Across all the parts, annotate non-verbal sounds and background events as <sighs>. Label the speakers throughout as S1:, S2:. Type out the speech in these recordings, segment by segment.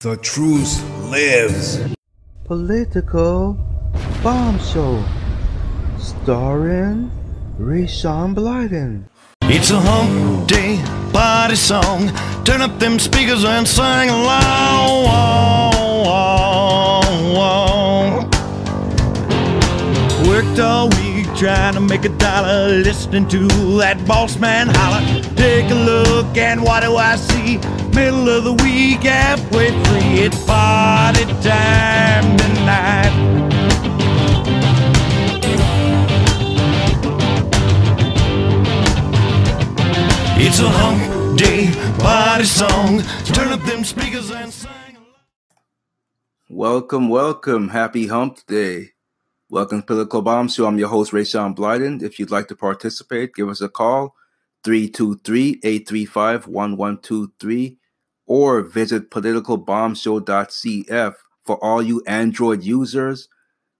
S1: The truth lives.
S2: Political Bomb Show, Starring Rayshawn Blyden.
S3: It's a hump day party song. Turn up them speakers and sing along. Worked all week trying to make a dollar. Listening to that boss man holler. Take a look and what do I see? Middle of the week, halfway free. It's party time tonight. It's a hump day party song. Turn up them speakers and sing.
S4: Welcome, welcome. Happy Hump Day. Welcome to Political Bomb Show. I'm your host, Rayshawn Blyden. If you'd like to participate, give us a call, 323-835-1123, or visit politicalbombshow.cf. For all you Android users,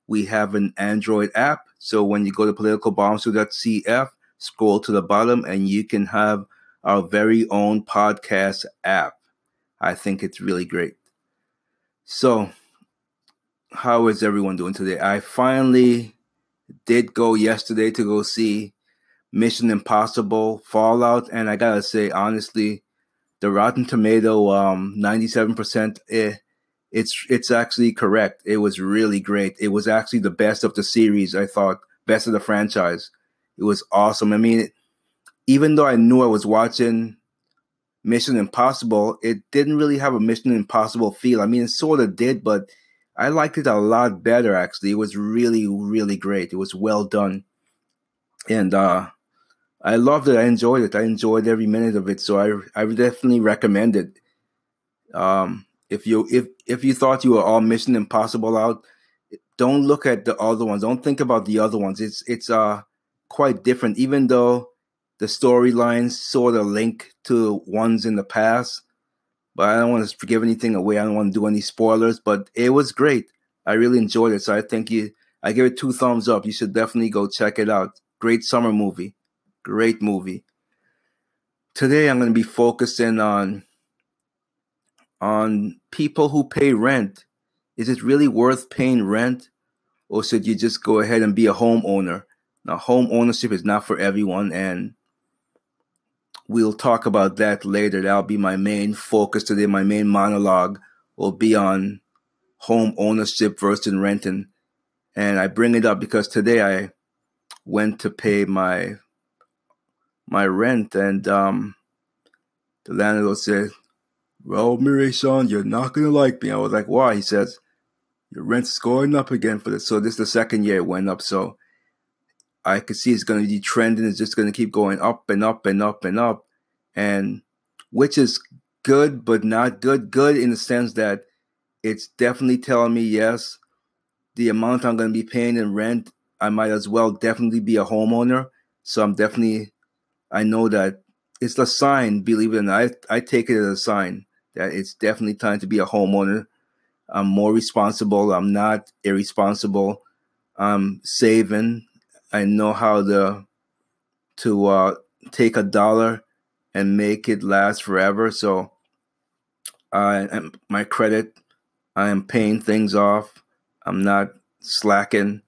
S4: we have an Android app. So when you go to politicalbombshow.cf, scroll to the bottom and you can have our very own podcast app. I think it's really great. So, how is everyone doing today? I finally did go yesterday to go see Mission Impossible Fallout, and I gotta say, honestly, the Rotten Tomato um 97%, eh, it's it's actually correct. It was really great. It was actually the best of the series. I thought best of the franchise. It was awesome. I mean, even though I knew I was watching Mission Impossible, it didn't really have a Mission Impossible feel. I mean, it sort of did, but I liked it a lot better actually. It was really, really great. It was well done. And uh I loved it. I enjoyed it. I enjoyed every minute of it. So I I definitely recommend it. Um if you if if you thought you were all Mission Impossible out, don't look at the other ones. Don't think about the other ones. It's it's uh quite different, even though the storylines sort of link to ones in the past. But I don't want to give anything away. I don't want to do any spoilers. But it was great. I really enjoyed it. So I think you I give it two thumbs up. You should definitely go check it out. Great summer movie. Great movie. Today I'm going to be focusing on on people who pay rent. Is it really worth paying rent? Or should you just go ahead and be a homeowner? Now, home ownership is not for everyone, and we'll talk about that later. That'll be my main focus today. My main monologue will be on home ownership versus renting. And I bring it up because today I went to pay my my rent, and um, the landlord said, "Well, Mary Sean, you're not gonna like me." I was like, "Why?" He says, "Your rent's going up again for this." So this is the second year it went up. So I could see it's going to be trending. It's just going to keep going up and up and up and up, and which is good, but not good. Good in the sense that it's definitely telling me yes, the amount I'm going to be paying in rent, I might as well definitely be a homeowner. So I'm definitely, I know that it's a sign. Believe it or not, I, I take it as a sign that it's definitely time to be a homeowner. I'm more responsible. I'm not irresponsible. I'm saving. I know how to to uh, take a dollar and make it last forever. So, I my credit, I am paying things off. I'm not slacking.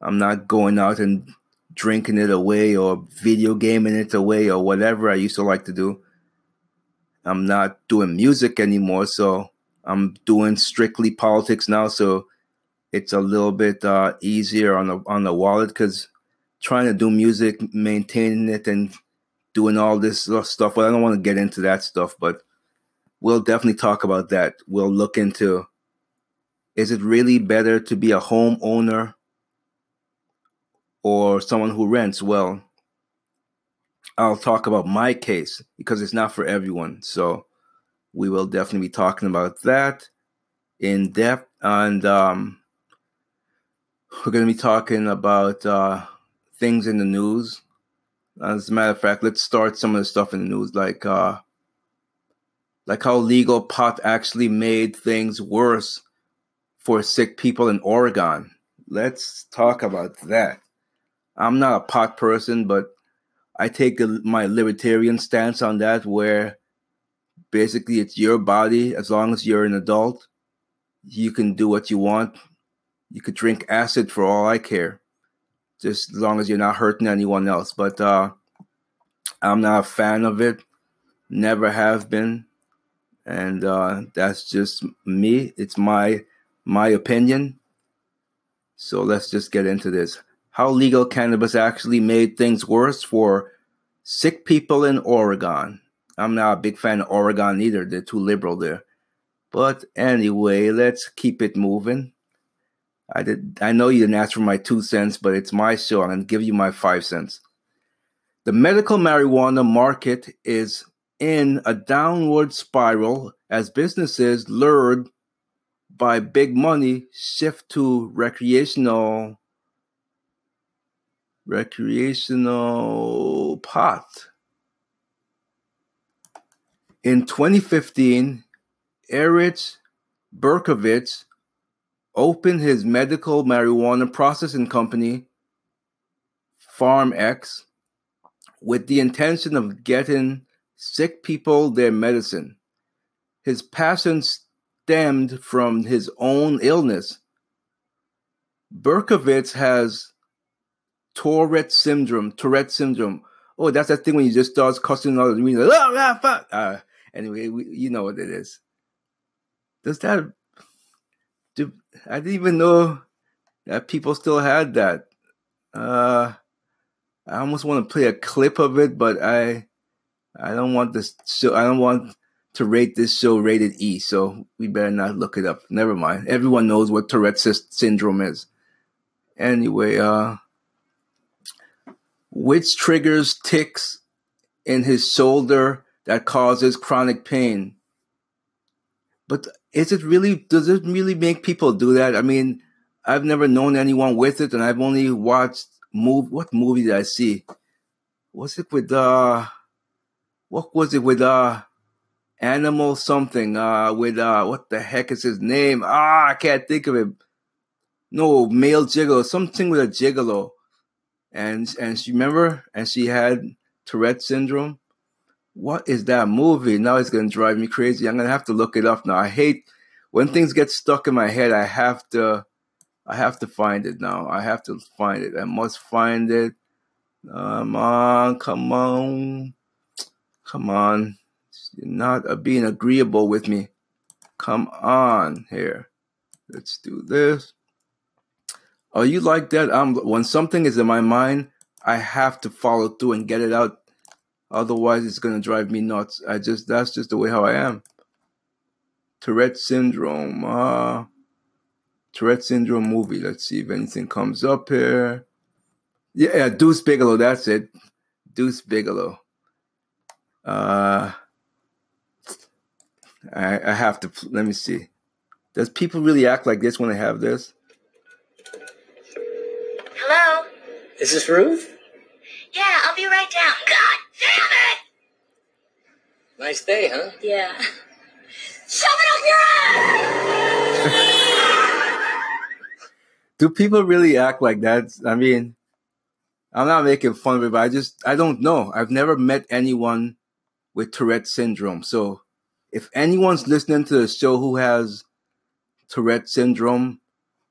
S4: I'm not going out and drinking it away or video gaming it away or whatever I used to like to do. I'm not doing music anymore, so I'm doing strictly politics now. So it's a little bit uh, easier on the on the wallet because trying to do music, maintaining it, and doing all this stuff. But I don't want to get into that stuff. But we'll definitely talk about that. We'll look into is it really better to be a homeowner or someone who rents? Well, I'll talk about my case because it's not for everyone. So we will definitely be talking about that in depth. And um, we're going to be talking about uh, things in the news. As a matter of fact, let's start some of the stuff in the news, like uh, like how legal pot actually made things worse for sick people in Oregon. Let's talk about that. I'm not a pot person, but I take a, my libertarian stance on that, where basically it's your body. As long as you're an adult you can do what you want. You could drink acid for all i care just as long as you're not hurting anyone else. But uh i'm not a fan of it. Never have been. And uh that's just me. It's my my opinion. So let's just get into this how legal cannabis actually made things worse for sick people in oregon I'm not a big fan of Oregon either. They're too liberal there. But anyway, let's keep it moving. I did I know you didn't ask for my two cents, but it's my show. I'm gonna give you my five cents. The medical marijuana market is in a downward spiral as businesses lured by big money shift to recreational recreational pot. In 2015, Erich Berkovitz opened his medical marijuana processing company, PharmX, with the intention of getting sick people their medicine. His passion stemmed from his own illness. Berkovitz has Tourette syndrome. Tourette syndrome. Oh, that's that thing when you just start cussing all the like, oh, ah, fuck. Uh, Anyway, we, you know what it is. Does that? Do I didn't even know that people still had that. Uh, I almost want to play a clip of it, but I, I don't want this show. I don't want to rate this show rated E, so we better not look it up. Never mind. Everyone knows what Tourette's syndrome is. Anyway, uh, which triggers ticks in his shoulder that causes chronic pain. But is it really, does it really make people do that? I mean, I've never known anyone with it and I've only watched move, what movie did I see? Was it with, uh, what was it with, uh, animal something, uh, with, uh, what the heck is his name? Ah, I can't think of it. No, male gigolo, something with a gigolo. And, and she remember, and she had Tourette syndrome what is that movie? Now it's going to drive me crazy. I'm going to have to look it up now. I hate when things get stuck in my head. I have to, I have to find it now. I have to find it. I must find it. Come on, come on, come on. You're not being agreeable with me. Come on here. Let's do this. Are you like that? Um, when something is in my mind, I have to follow through and get it out Otherwise, it's gonna drive me nuts. I just that's just the way how I am. Tourette syndrome. Uh, Tourette syndrome movie. Let's see if anything comes up here. Yeah, yeah Deuce Bigalow. That's it. Deuce Bigalow. Uh, I, I have to. Let me see. Does people really act like this when they have this?
S5: Hello.
S6: Is this Ruth?
S5: Yeah, I'll be right down. God damn it!
S6: Nice day, huh?
S5: Yeah. Shove it up your ass!
S4: Do people really act like that? I mean, I'm not making fun of it, but I just I don't know. I've never met anyone with Tourette syndrome. So if anyone's listening to the show who has Tourette syndrome,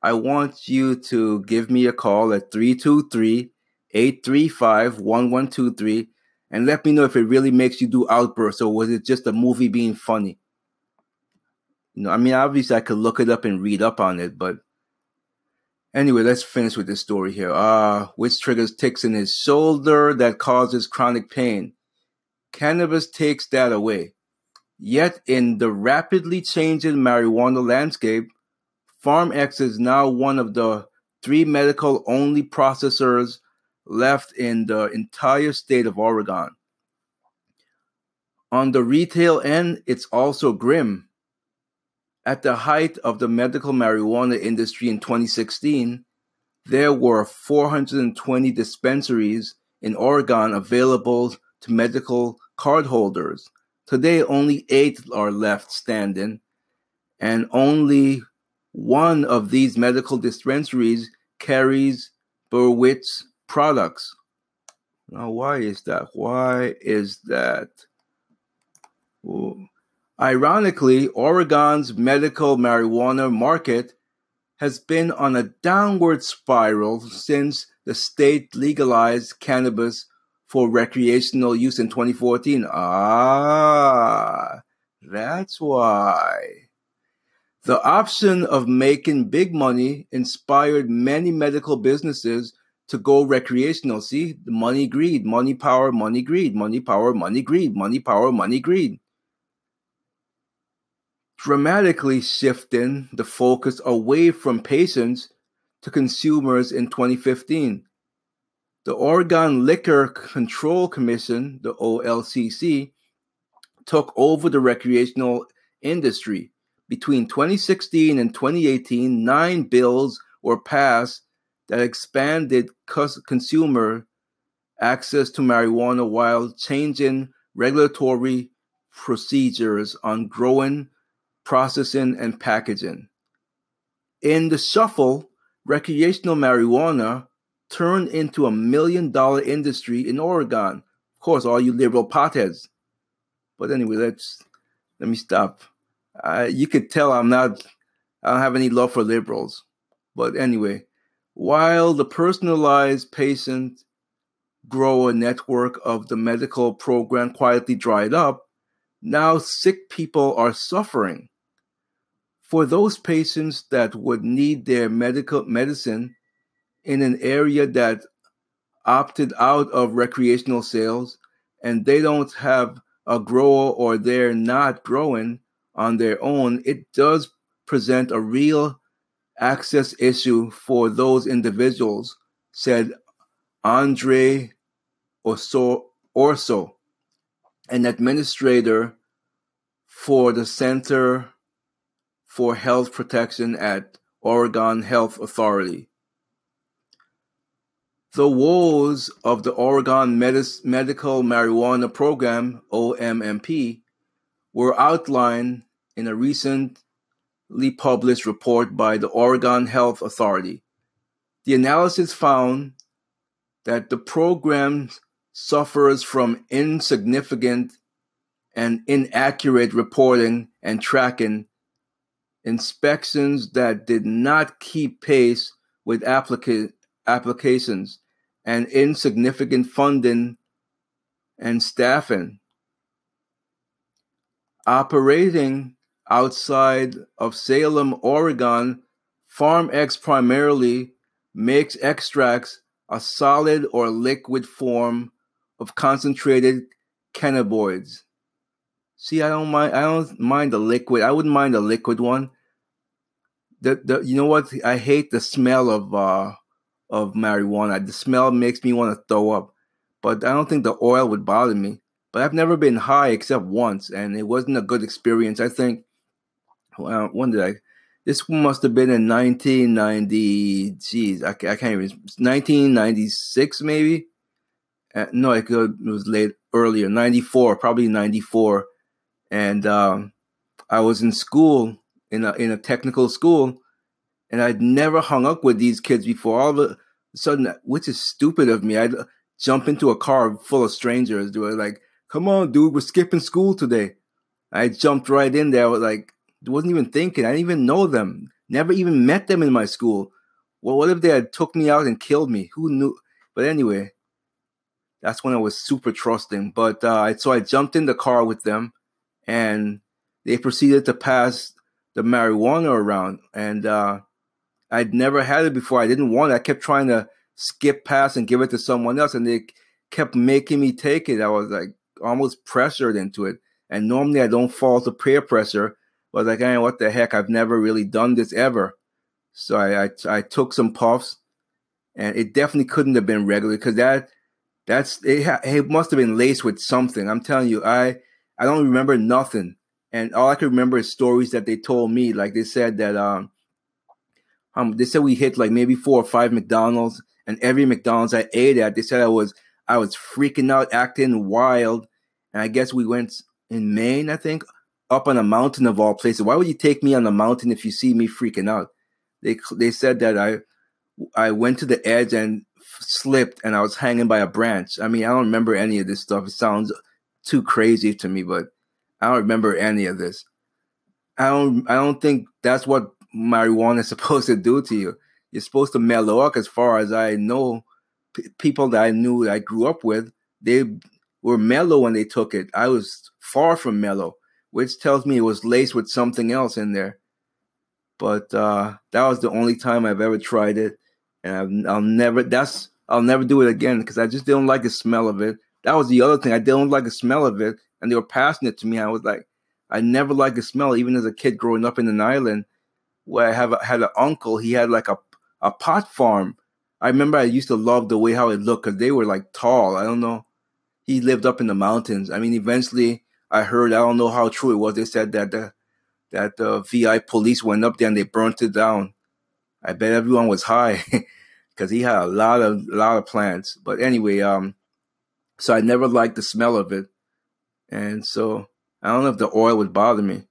S4: I want you to give me a call at 323 835 1123 and let me know if it really makes you do outbursts or was it just a movie being funny. You know, I mean, obviously I could look it up and read up on it, but anyway, let's finish with this story here. Uh, which triggers ticks in his shoulder that causes chronic pain. Cannabis takes that away. Yet, in the rapidly changing marijuana landscape, PharmX is now one of the three medical only processors left in the entire state of Oregon. On the retail end, it's also grim. At the height of the medical marijuana industry in 2016, there were 420 dispensaries in Oregon available to medical cardholders. Today, only eight are left standing, and only one of these medical dispensaries carries Berwitz products. Now, why is that? Why is that? Well, Ironically, Oregon's medical marijuana market has been on a downward spiral since the state legalized cannabis for recreational use in 2014. Ah, that's why. The option of making big money inspired many medical businesses to go recreational. See, the money greed, money power, money greed, money power, money greed, money power, money greed. Dramatically shifting the focus away from patients to consumers in 2015. The Oregon Liquor Control Commission, the OLCC, took over the recreational industry. Between 2016 and 2018, nine bills were passed that expanded consumer access to marijuana while changing regulatory procedures on growing, processing, and packaging. In the shuffle, recreational marijuana turned into a million dollar industry in Oregon. Of course, all you liberal potheads. But anyway, let's let me stop. You could tell I'm not. I don't have any love for liberals. But anyway, while the personalized patient grower network of the medical program quietly dried up, now sick people are suffering. For those patients that would need their medical medicine in an area that opted out of recreational sales and they don't have a grower or they're not growing on their own, it does present a real access issue for those individuals, said Andre Ourso, Ourso an administrator for the Center for Health Protection at Oregon Health Authority. The woes of the Oregon Medis- Medical Marijuana Program, OMMP, were outlined in a recently published report by the Oregon Health Authority. The analysis found that the program suffers from insignificant and inaccurate reporting and tracking, inspections that did not keep pace with applica- applications, and insignificant funding and staffing. Operating outside of Salem, Oregon, PharmX primarily makes extracts a solid or liquid form of concentrated cannabinoids. See, I don't mind. I don't mind the liquid. I wouldn't mind the liquid one. The, the you know what? I hate the smell of uh of marijuana. The smell makes me want to throw up. But I don't think the oil would bother me. But I've never been high except once, and it wasn't a good experience. I think well, when did I? This must have been in 1990. Geez, I, I can't even. 1996 maybe. Uh, no, it, could, it was late earlier. 94, probably 94, and um, I was in school in a in a technical school, and I'd never hung up with these kids before. All of a sudden, which is stupid of me, I'd jump into a car full of strangers. They were like, "Come on, dude, we're skipping school today." I jumped right in there. with like, wasn't even thinking. I didn't even know them. Never even met them in my school. Well, what if they had took me out and killed me? Who knew? But anyway, that's when I was super trusting. But uh, so I jumped in the car with them, and they proceeded to pass the marijuana around. And uh, I'd never had it before. I didn't want it. I kept trying to skip past and give it to someone else, and they kept making me take it. I was like almost pressured into it. And normally I don't fall to peer pressure, was like, hey, what the heck? I've never really done this ever. So I, I, I took some puffs, and it definitely couldn't have been regular because that that's it, it must have been laced with something. I'm telling you, I I don't remember nothing, and all I can remember is stories that they told me. Like they said that um um they said we hit like maybe four or five McDonald's, and every McDonald's I ate at, they said I was I was freaking out, acting wild, and I guess we went in Maine, I think, up on a mountain of all places. Why would you take me on a mountain if you see me freaking out? They they said that I I went to the edge and slipped and I was hanging by a branch. I mean, I don't remember any of this stuff. It sounds too crazy to me, but I don't remember any of this. I don't. I don't think that's what marijuana is <laughs> supposed to do to you. You're supposed to mellow up. As far as I know, p- people that I knew that I grew up with, they were mellow when they took it. I was far from mellow, which tells me it was laced with something else in there. But uh, that was the only time I've ever tried it, and I've, I'll never. That's I'll never do it again because I just didn't like the smell of it. That was the other thing. I didn't like the smell of it, and they were passing it to me. I was like, I never liked the smell, even as a kid growing up in an island where I have a, had an uncle. He had like a a pot farm. I remember I used to love the way how it looked because they were like tall. I don't know. He lived up in the mountains. I mean, eventually I heard. I don't know how true it was. They said that the that the VI police went up there and they burnt it down. I bet everyone was high <laughs> because he had a lot of lot of plants. But anyway, um, so I never liked the smell of it, and so I don't know if the oil would bother me.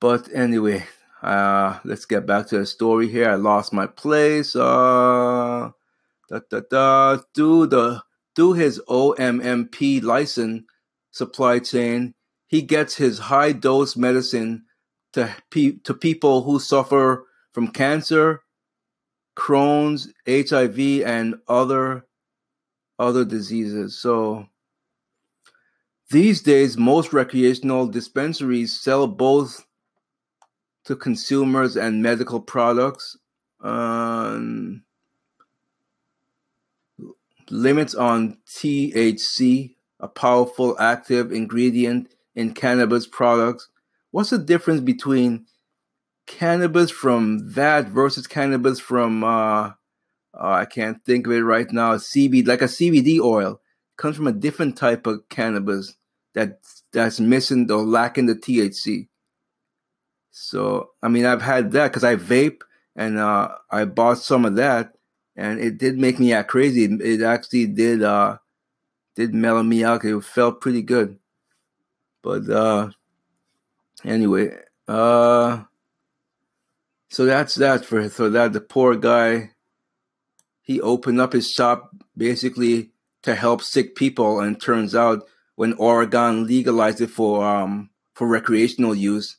S4: But anyway, uh, let's get back to the story here. I lost my place. Uh, da, da, da, through the through his OMMP license supply chain, he gets his high dose medicine to pe- to people who suffer from cancer, Crohn's, HIV, and other other diseases. So these days, most recreational dispensaries sell both to consumers and medical products. Um, limits on THC, a powerful active ingredient in cannabis products. What's the difference between cannabis from that versus cannabis from uh, uh, I can't think of it right now. CBD, like a CBD oil, comes from a different type of cannabis that that's missing or lacking the THC. So I mean, I've had that because I vape and uh, I bought some of that, and it did make me act crazy. It actually did uh, did mellow me out. It felt pretty good. But uh, anyway, uh, so that's that for so that the poor guy. He opened up his shop basically to help sick people, and turns out when Oregon legalized it for um for recreational use,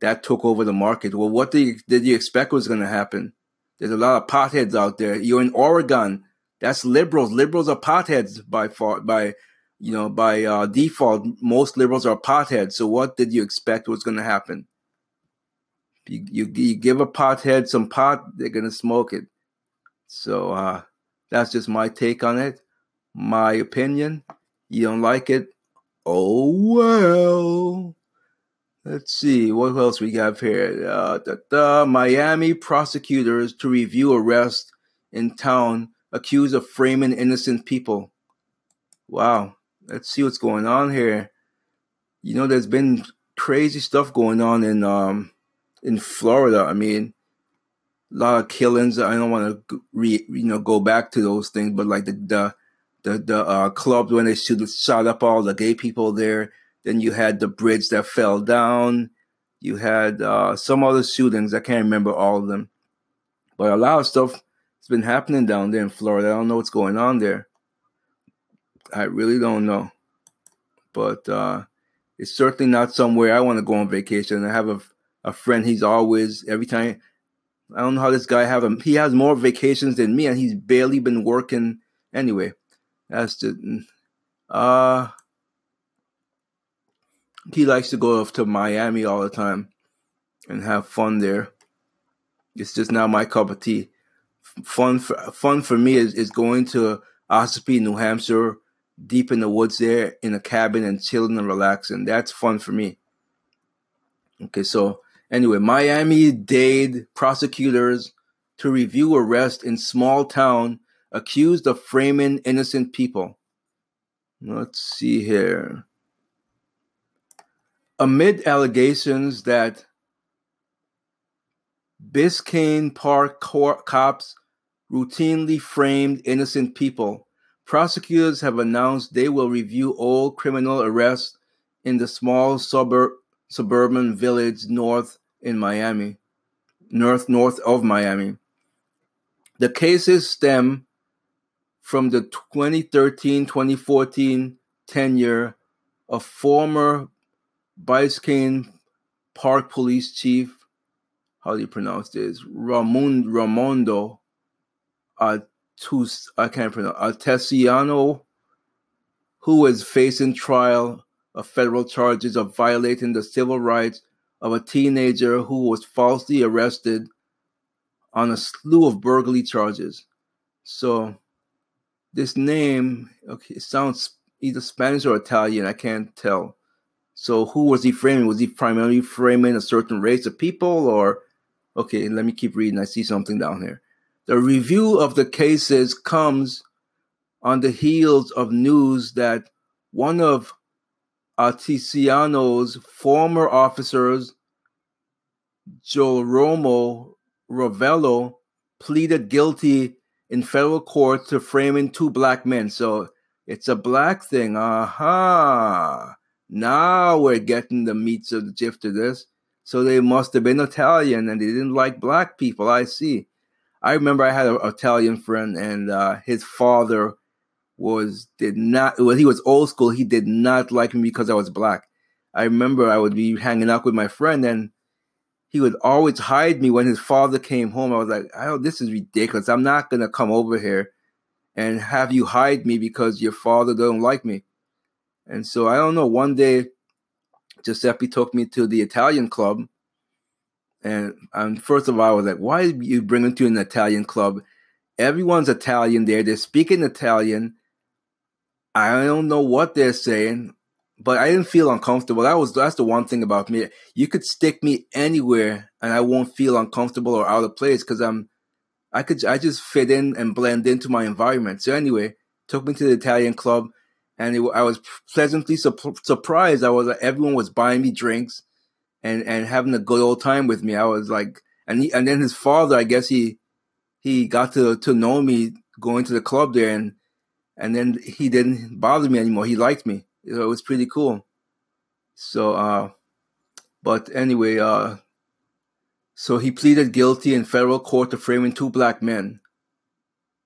S4: that took over the market. Well, what did you, did you expect was going to happen? There's a lot of potheads out there. You're in Oregon. That's liberals. Liberals are potheads by far by you know by uh, default. Most liberals are potheads. So what did you expect was going to happen? You, you you give a pothead some pot, they're going to smoke it. So uh, that's just my take on it, my opinion. You don't like it? Oh well. Let's see what else we got here. Uh, da, da, Miami prosecutors to review arrest in town accused of framing innocent people. Wow. Let's see what's going on here. You know, there's been crazy stuff going on in um in Florida. I mean, a lot of killings. I don't want to re, you know go back to those things, but like the the the, the uh, clubs when they shoot, shot up all the gay people there. Then you had the bridge that fell down. You had uh, some other shootings. I can't remember all of them, but a lot of stuff has been happening down there in Florida. I don't know what's going on there. I really don't know, but uh, it's certainly not somewhere I want to go on vacation. I have a a friend. He's always every time. I don't know how this guy have him. He has more vacations than me, and he's barely been working. Anyway, that's the. Uh, he likes to go off to Miami all the time and have fun there. It's just not my cup of tea. Fun for fun for me is, is going to Ossipee, New Hampshire, deep in the woods there in a cabin and chilling and relaxing. That's fun for me. Okay, so anyway, Miami Dade prosecutors to review arrest in small town accused of framing innocent people. Let's see here. Amid allegations that Biscayne Park cops routinely framed innocent people, prosecutors have announced they will review all criminal arrests in the small suburb suburban village north in Miami, north north of Miami. The cases stem from the 2013-2014 tenure of former Biscayne Park Police Chief, how do you pronounce this? Ramon Ramondo Uh, Artus, I can't pronounce uh, Artesiano, who is facing trial of federal charges of violating the civil rights of a teenager who was falsely arrested on a slew of burglary charges. So this name, okay, it sounds either Spanish or Italian. I can't tell. So who was he framing? Was he primarily framing a certain race of people or okay, let me keep reading. I see something down here. The review of the cases comes on the heels of news that one of Artesiano's former officers, Joromo Ravelo, pleaded guilty in federal court to framing two black men. So it's a black thing. Aha. Now we're getting the meats of the gist of this. So they must have been Italian and they didn't like black people. I see. I remember I had an Italian friend and uh, his father was did not well he was old school he did not like me because i was black. I remember i would be hanging out with my friend and he would always hide me. When his father came home i was like oh this is ridiculous. I'm not to come over here and have you hide me because your father don't like me. And so i don't know one day giuseppe took me to the italian club and um, first of all i was like why are you bring me to an italian club everyone's italian there they're speaking italian I don't know what they're saying, but I didn't feel uncomfortable. That was that's the one thing about me. You could stick me anywhere, and I won't feel uncomfortable or out of place because I'm. I could I just fit in and blend into my environment. So anyway, took me to the Italian club, and it, I was pleasantly su- surprised. I was everyone was buying me drinks, and and having a good old time with me. I was like, and he, and then his father, I guess he he got to to know me going to the club there, and and then he didn't bother me anymore. He liked me. So it was pretty cool. So, uh, but anyway, uh, so he pleaded guilty in federal court to framing two black men,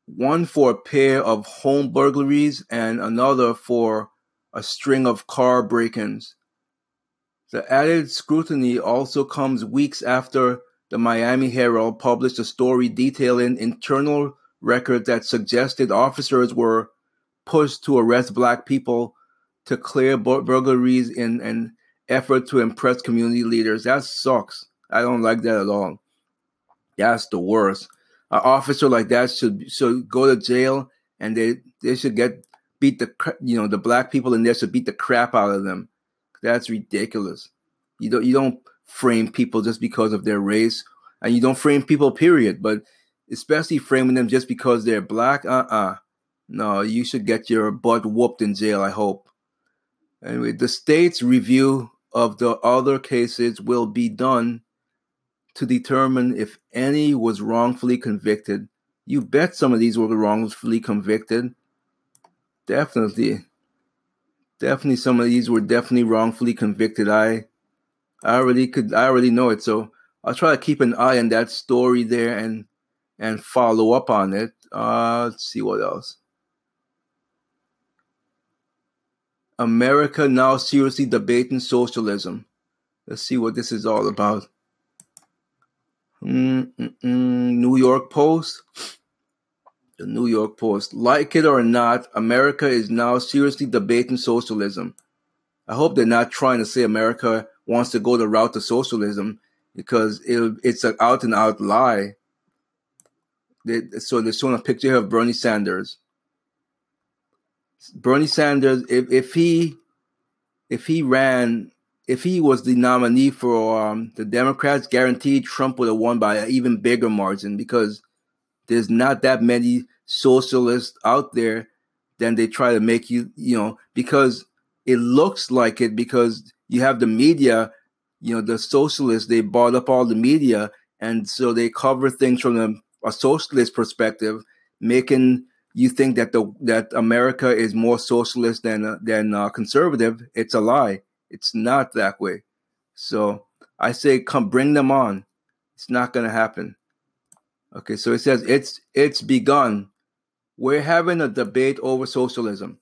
S4: one for a pair of home burglaries and another for a string of car break-ins. The added scrutiny also comes weeks after the Miami Herald published a story detailing internal records that suggested officers were pushed to arrest black people to clear burglaries in an effort to impress community leaders. That sucks. I don't like that at all. That's the worst. An officer like that should should go to jail, and they they should get beat the you know the black people in there should beat the crap out of them. That's ridiculous. You don't you don't frame people just because of their race, and you don't frame people period. But especially framing them just because they're black, uh uh no, you should get your butt whooped in jail, I hope. Anyway, the state's review of the other cases will be done to determine if any was wrongfully convicted. You bet some of these were wrongfully convicted. Definitely. Definitely some of these were definitely wrongfully convicted. I I already could I already know it. So I'll try to keep an eye on that story there and and follow up on it. Uh let's see what else. America now seriously debating socialism. Let's see what this is all about. Mm-mm-mm. New York Post. The New York Post. Like it or not, America is now seriously debating socialism. I hope they're not trying to say America wants to go the route to socialism because it's an out and out lie. They, so they're showing a picture of Bernie Sanders Bernie Sanders, if, if he if he ran, if he was the nominee for um, the Democrats, guaranteed Trump would have won by an even bigger margin because there's not that many socialists out there. Then they try to make you, you know, because it looks like it because you have the media, you know, the socialists they bought up all the media, and so they cover things from a, a socialist perspective, making you think that the that America is more socialist than than uh, conservative, it's a lie. It's not that way. So I say, come bring them on. It's not going to happen. Okay, so it says it's it's begun. We're having a debate over socialism,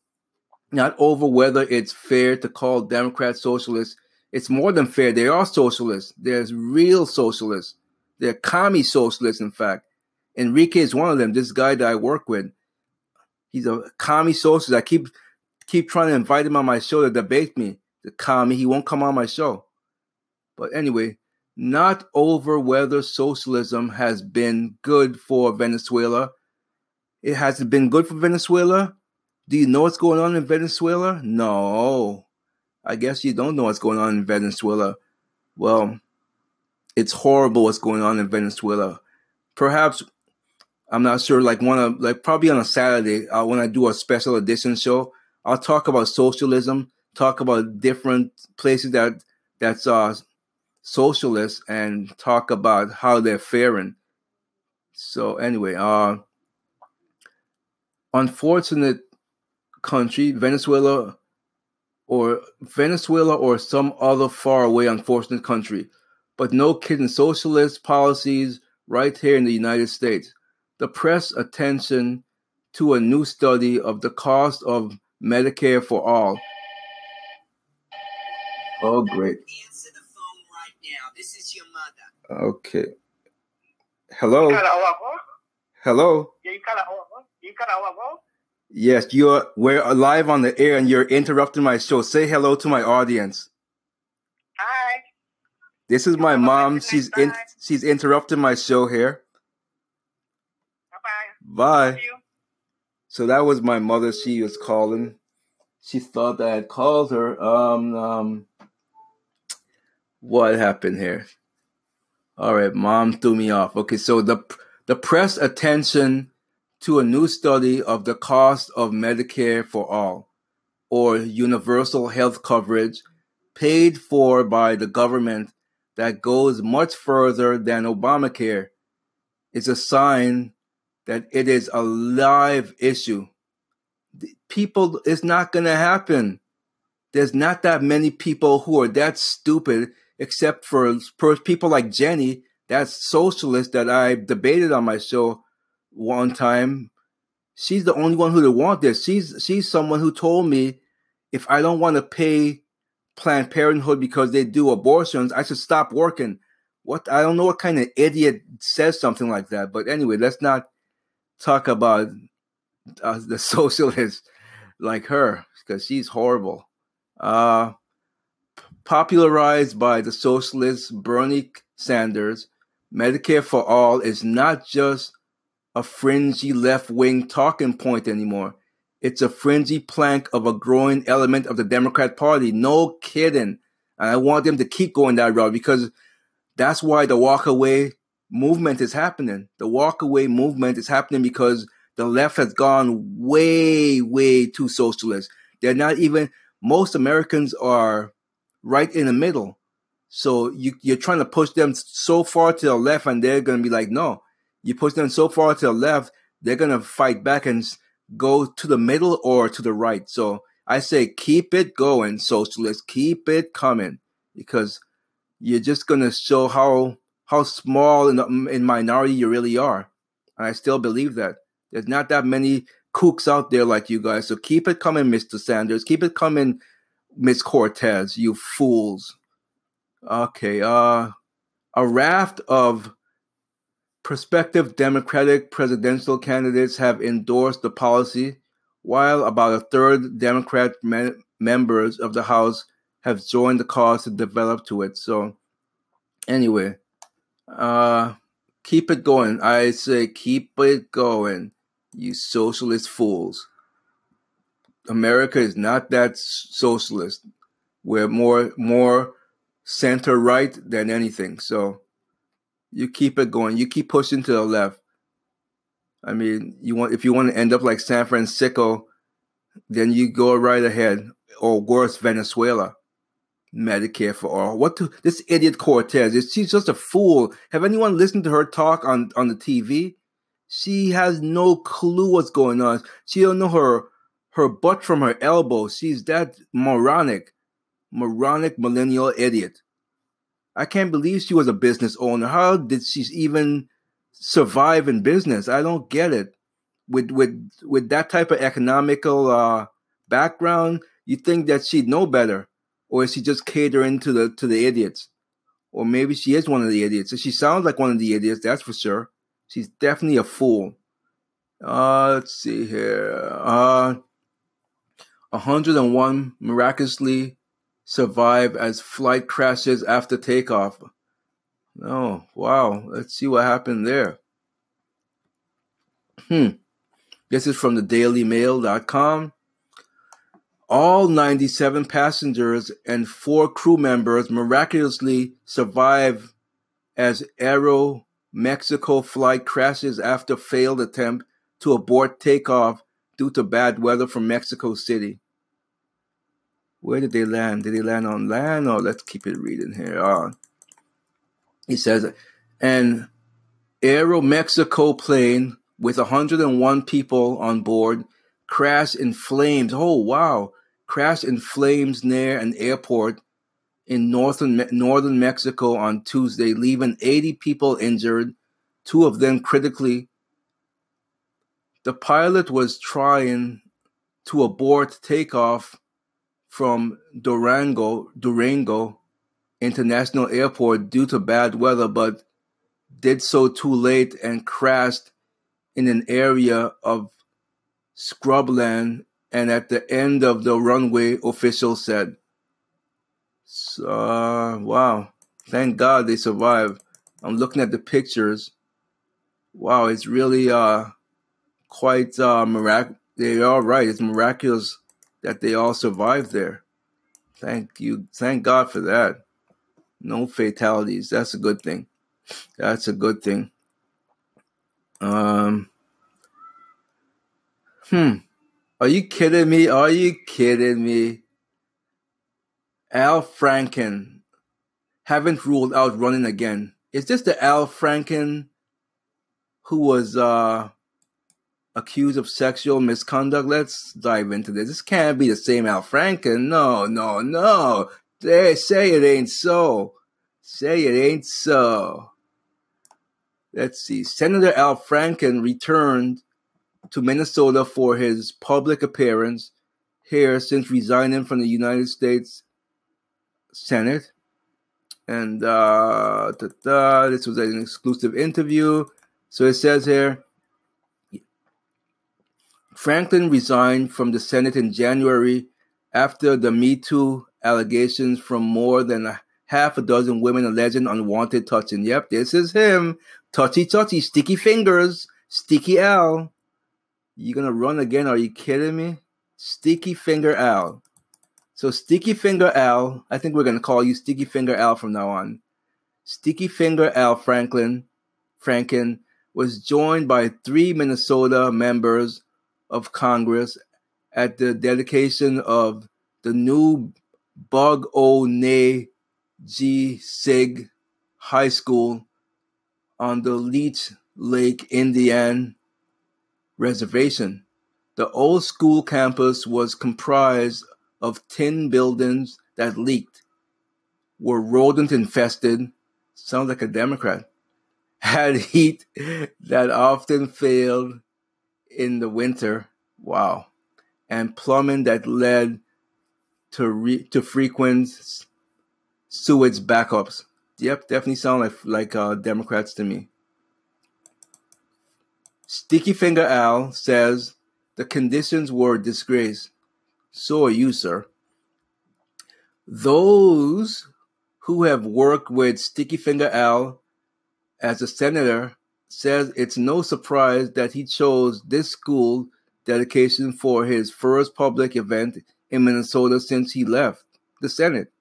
S4: not over whether it's fair to call Democrats socialists. It's more than fair. They are socialists. There's real socialists. They're commie socialists, in fact. Enrique is one of them. This guy that I work with, he's a commie socialist. I keep keep trying to invite him on my show to debate me. The commie, he won't come on my show. But anyway, not over whether socialism has been good for Venezuela. It hasn't been good for Venezuela. Do you know what's going on in Venezuela? No. I guess you don't know what's going on in Venezuela. Well, it's horrible what's going on in Venezuela. Perhaps I'm not sure. Like one of like probably on a Saturday uh, when I do a special edition show, I'll talk about socialism, talk about different places that that's uh socialist, and talk about how they're faring. So anyway, uh, unfortunate country, Venezuela, or Venezuela or some other far away unfortunate country. But no kidding, socialist policies right here in the United States. The press attention to a new study of the cost of Medicare for all. Oh, great. Okay. Hello. Hello. Yes, you're we're live on the air and you're interrupting my show. Say hello to my audience.
S7: Hi.
S4: This is my mom. She's in she's interrupting my show here.
S7: Bye-bye.
S4: Bye. So that was my mother. She was calling. She thought I had called her. Um, um, what happened here? All right, mom threw me off. Okay, so the the press attention to a new study of the cost of Medicare for all, or universal health coverage, paid for by the government that goes much further than Obamacare, is a sign that it is a live issue. People, it's not going to happen. There's not that many people who are that stupid, except for, people like Jenny, that socialist that I debated on my show one time. She's the only one who would want this. She's she's someone who told me if I don't want to pay Planned Parenthood because they do abortions, I should stop working. What I don't know what kind of idiot says something like that. But anyway, let's not talk about uh, the <laughs> socialists like her because she's horrible. Uh, popularized by the socialist Bernie Sanders, Medicare for All is not just a fringy left wing talking point anymore. It's a fringy plank of a growing element of the Democrat Party. No kidding. And I want them to keep going that route because that's why the walkaway movement is happening. The walkaway movement is happening because the left has gone way, way too socialist. They're not even, most Americans are right in the middle. So you, you're trying to push them so far to the left, and they're going to be like, no. You push them so far to the left, they're going to fight back and go to the middle or to the right. So I say keep it going, socialists. Keep it coming because you're just going to show how how small the, in minority you really are. And I still believe that. There's not that many kooks out there like you guys. So keep it coming, Mr. Sanders. Keep it coming, Miss Cortez, you fools. Okay, uh a raft of prospective Democratic presidential candidates have endorsed the policy, while about a third Democrat me- members of the House have joined the cause to develop to it. So, anyway, uh, keep it going. I say keep it going, you socialist fools. America is not that socialist. We're more more center right than anything. So you keep it going. You keep pushing to the left. I mean, you want if you want to end up like San Francisco, then you go right ahead. Or worse, Venezuela. Medicare for all. What to, this idiot Cortez is she's just a fool. Have anyone listened to her talk on, on the TV? She has no clue what's going on. She don't know her her butt from her elbow. She's that moronic, moronic millennial idiot. I can't believe she was a business owner. How did she even survive in business? I don't get it. With with with that type of economical uh, background, you think that she'd know better, or is she just catering to the to the idiots? Or maybe she is one of the idiots. She sounds like one of the idiots, that's for sure. She's definitely a fool. Uh, let's see here. Uh, 101 miraculously survive as flight crashes after takeoff. Oh, wow. Let's see what happened there. Hmm. This is from the dailymail.com. All 97 passengers and four crew members miraculously survive as Aero Mexico flight crashes after failed attempt to abort takeoff due to bad weather from Mexico City. Where did they land? Did they land on land? Or let's keep it reading here. Uh, he says, an Aeromexico plane with 101 people on board crashed in flames. Oh, wow. Crashed in flames near an airport in northern, northern Mexico on Tuesday, leaving 80 people injured, two of them critically. The pilot was trying to abort takeoff from Durango, Durango International Airport due to bad weather, but did so too late and crashed in an area of scrubland and at the end of the runway, officials said. So, uh, wow. Thank God they survived. I'm looking at the pictures. Wow, it's really uh quite uh mirac they are right. It's miraculous that they all survived there. Thank you. Thank God for that. No fatalities. That's a good thing. That's a good thing. Um Hmm. Are you kidding me? Are you kidding me? Al Franken haven't ruled out running again. Is this the Al Franken who was uh, accused of sexual misconduct? Let's dive into this. This can't be the same Al Franken. No, no, no. They say it ain't so. Say it ain't so. Let's see. Senator Al Franken returned to Minnesota for his public appearance here since resigning from the United States Senate. And uh, this was an exclusive interview. So it says here Franken resigned from the Senate in January after the Me Too allegations from more than a half a dozen women alleging unwanted touching. Yep, this is him. Touchy, touchy, sticky fingers, sticky Al. You gonna run again? Are you kidding me? Sticky Finger Al. So Sticky Finger Al, I think we're gonna call you Sticky Finger Al from now on. Sticky Finger Al Franklin, Franken was joined by three Minnesota members of Congress at the dedication of the new Bug O Ne G Sig High School on the Leech Lake Indian reservation. The old school campus was comprised of tin buildings that leaked, were rodent infested, sounds like a Democrat, <laughs> had heat that often failed in the winter, wow, and plumbing that led to re- to frequent sewage backups. Yep, definitely sound like like uh, Democrats to me. Sticky Finger Al says the conditions were a disgrace. So are you, sir. Those who have worked with Sticky Finger Al as a senator says it's no surprise that he chose this school dedication for his first public event in Minnesota since he left the Senate.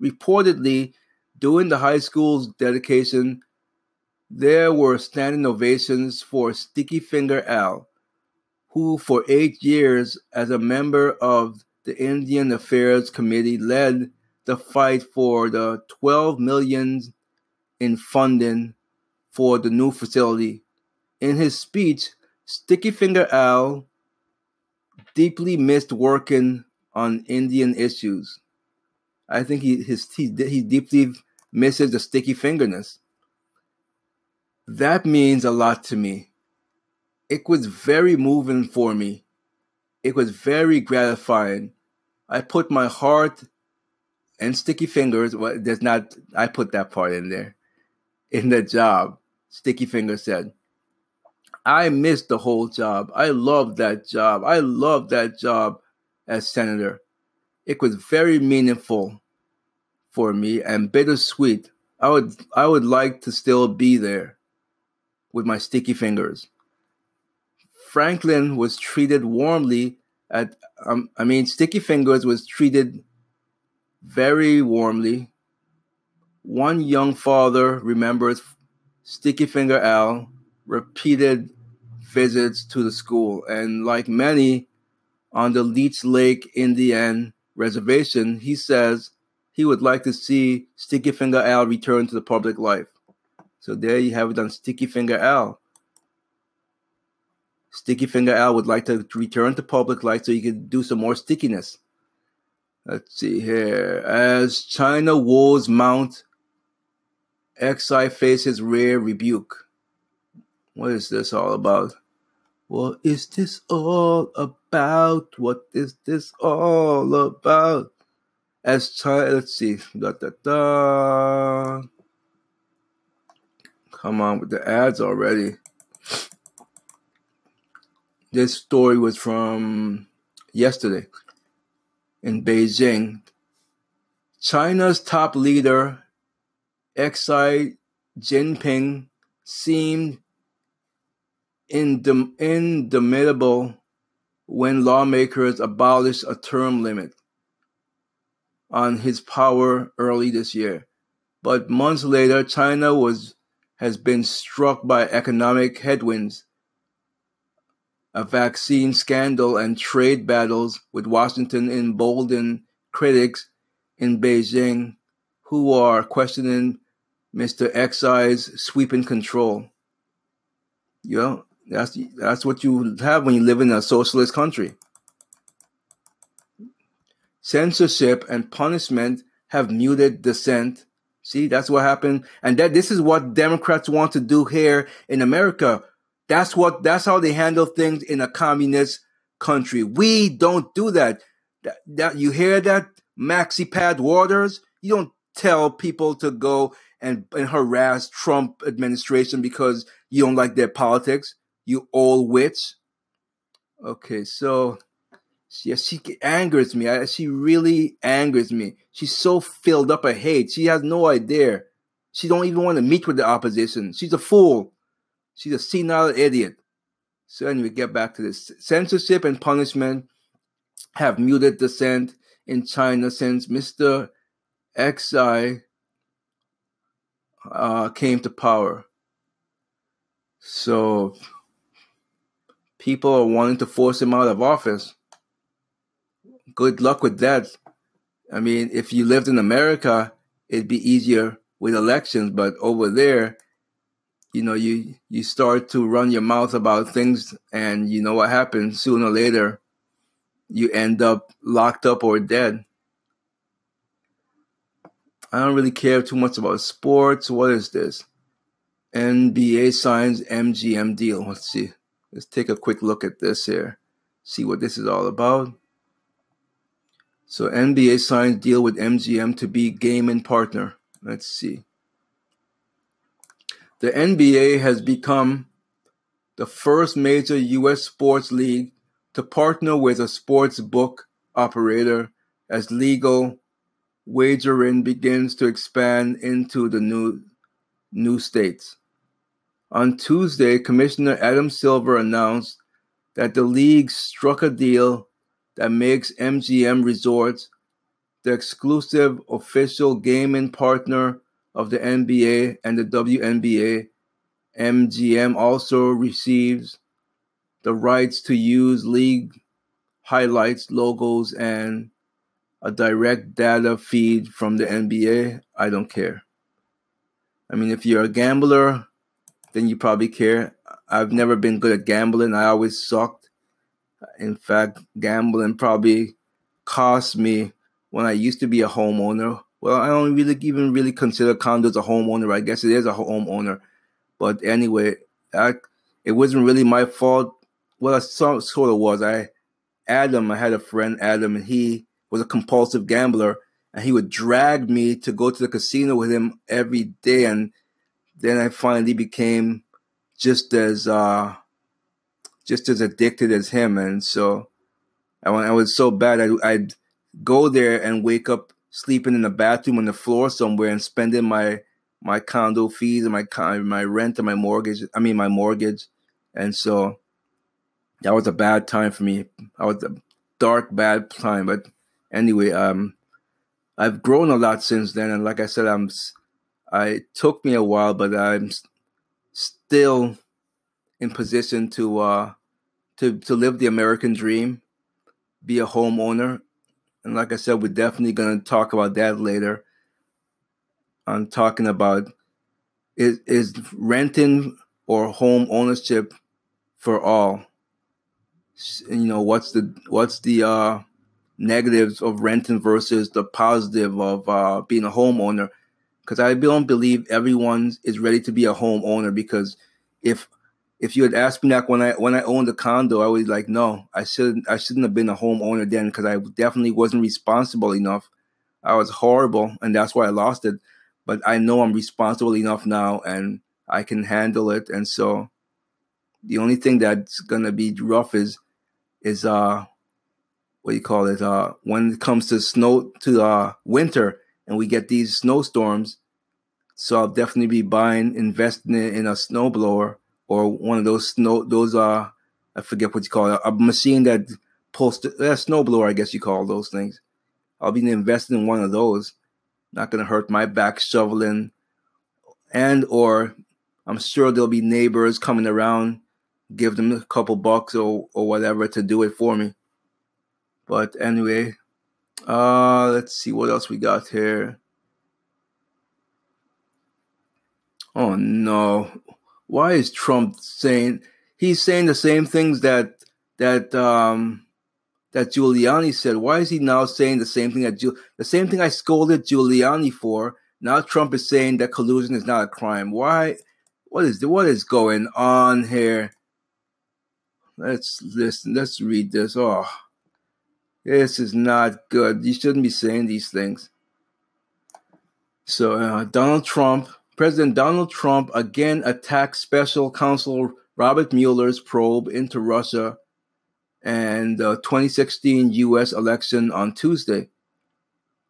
S4: Reportedly, during the high school's dedication, there were standing ovations for Sticky Finger Al, who for eight years, as a member of the Indian Affairs Committee, led the fight for the 12 million in funding for the new facility. In his speech, Sticky Finger Al deeply missed working on Indian issues. I think he his he, he deeply misses the sticky fingerness. That means a lot to me. It was very moving for me. It was very gratifying. I put my heart and Sticky Fingers, well, there's not, I put that part in there. In the job, Sticky Fingers said, I missed the whole job. I loved that job. I loved that job as senator. It was very meaningful for me and bittersweet. I would I would like to still be there with my sticky fingers. Franklin was treated warmly at um, I mean Sticky Fingers was treated very warmly. One young father remembers Sticky Finger Al repeated visits to the school, and like many on the Leech Lake Indian reservation, he says he would like to see Sticky Finger Al return to the public life. So there you have it on Sticky Finger Al. Sticky Finger Al would like to return to public life so he could do some more stickiness. Let's see here. As China woes mount, Xi faces rare rebuke. What is this all about? What is this all about? What is this all about? As China, let's see. Da, da, da. Come on with the ads already. This story was from yesterday in Beijing. China's top leader, Xi Jinping, seemed indomitable when lawmakers abolished a term limit on his power early this year. But months later, China was has been struck by economic headwinds a vaccine scandal and trade battles with Washington embolden critics in Beijing who are questioning Mr. Xi's sweeping control. You know, that's that's what you have when you live in a socialist country. Censorship and punishment have muted dissent. See, that's what happened. And that this is what Democrats want to do here in America. That's what that's how they handle things in a communist country. We don't do that. That, that you hear that Maxi Pad Waters? You don't tell people to go and, and harass Trump administration because you don't like their politics. You old witch. Okay, so yeah, she angers me. I, she really angers me. She's so filled up with hate. She has no idea. She don't even want to meet with the opposition. She's a fool. She's a senile idiot. So anyway, get back to this. Censorship and punishment have muted dissent in China since Mr. Xi uh, came to power. So people are wanting to force him out of office. Good luck with that. I mean, if you lived in America, it'd be easier with elections, but over there, you know you you start to run your mouth about things and you know what happens sooner or later you end up locked up or dead i don't really care too much about sports. What is this? NBA signs MGM deal let's see. Let's take a quick look at this here. See what this is all about. So NBA signs deal with MGM to be gaming partner. Let's see. The NBA has become the first major U.S. sports league to partner with a sports book operator as legal wagering begins to expand into the new, new states. On Tuesday, Commissioner Adam Silver announced that the league struck a deal that makes MGM Resorts the exclusive official gaming partner of the NBA and the WNBA, MGM also receives the rights to use league highlights, logos, and a direct data feed from the NBA. I don't care. I mean, if you're a gambler, then you probably care. I've never been good at gambling. I always sucked. In fact, gambling probably cost me when I used to be a homeowner well, I don't really even really consider condos a homeowner. I guess it is a homeowner, but anyway, I, it wasn't really my fault. Well, it sort of was. I Adam, I had a friend Adam, and he was a compulsive gambler, and he would drag me to go to the casino with him every day. And then I finally became just as uh, just as addicted as him. And so I, I was so bad, I, I'd go there and wake up sleeping in the bathroom on the floor somewhere and spending my my condo fees and my my rent and my mortgage. I mean my mortgage, and so that was a bad time for me. I was a dark bad time, but anyway, um, I've grown a lot since then, and like I said, I'm. I it took me a while, but I'm still in position to uh to to live the American dream, be a homeowner, and like I said, we're definitely going to talk about that later. I'm talking about is, is renting or home ownership for all. You know what's the what's the uh, negatives of renting versus the positive of uh, being a homeowner? Because I don't believe everyone is ready to be a homeowner. Because if if you had asked me that when I when I owned a condo, I was like, no, I shouldn't I shouldn't have been a homeowner then because I definitely wasn't responsible enough. I was horrible, and that's why I lost it. But I know I'm responsible enough now, and I can handle it. And so, the only thing that's gonna be rough is is uh what do you call it uh when it comes to snow to uh winter and we get these snowstorms. So I'll definitely be buying investing in a snowblower or one of those snow those uh I forget what you call it a machine that pulls uh, snowblower I guess you call those things. I'll be investing in one of those. Not gonna hurt my back shoveling, and or I'm sure there'll be neighbors coming around, give them a couple bucks or or whatever to do it for me. But anyway, uh let's see what else we got here. Oh no why is Trump saying he's saying the same things that that um that Giuliani said? Why is he now saying the same thing that Giul- the same thing I scolded Giuliani for? Now Trump is saying that collusion is not a crime. Why? What is what is going on here? Let's listen. Let's read this. Oh, this is not good. You shouldn't be saying these things. So uh, Donald Trump President Donald Trump again attacked special counsel Robert Mueller's probe into Russia and the 2016 U.S. election on Tuesday,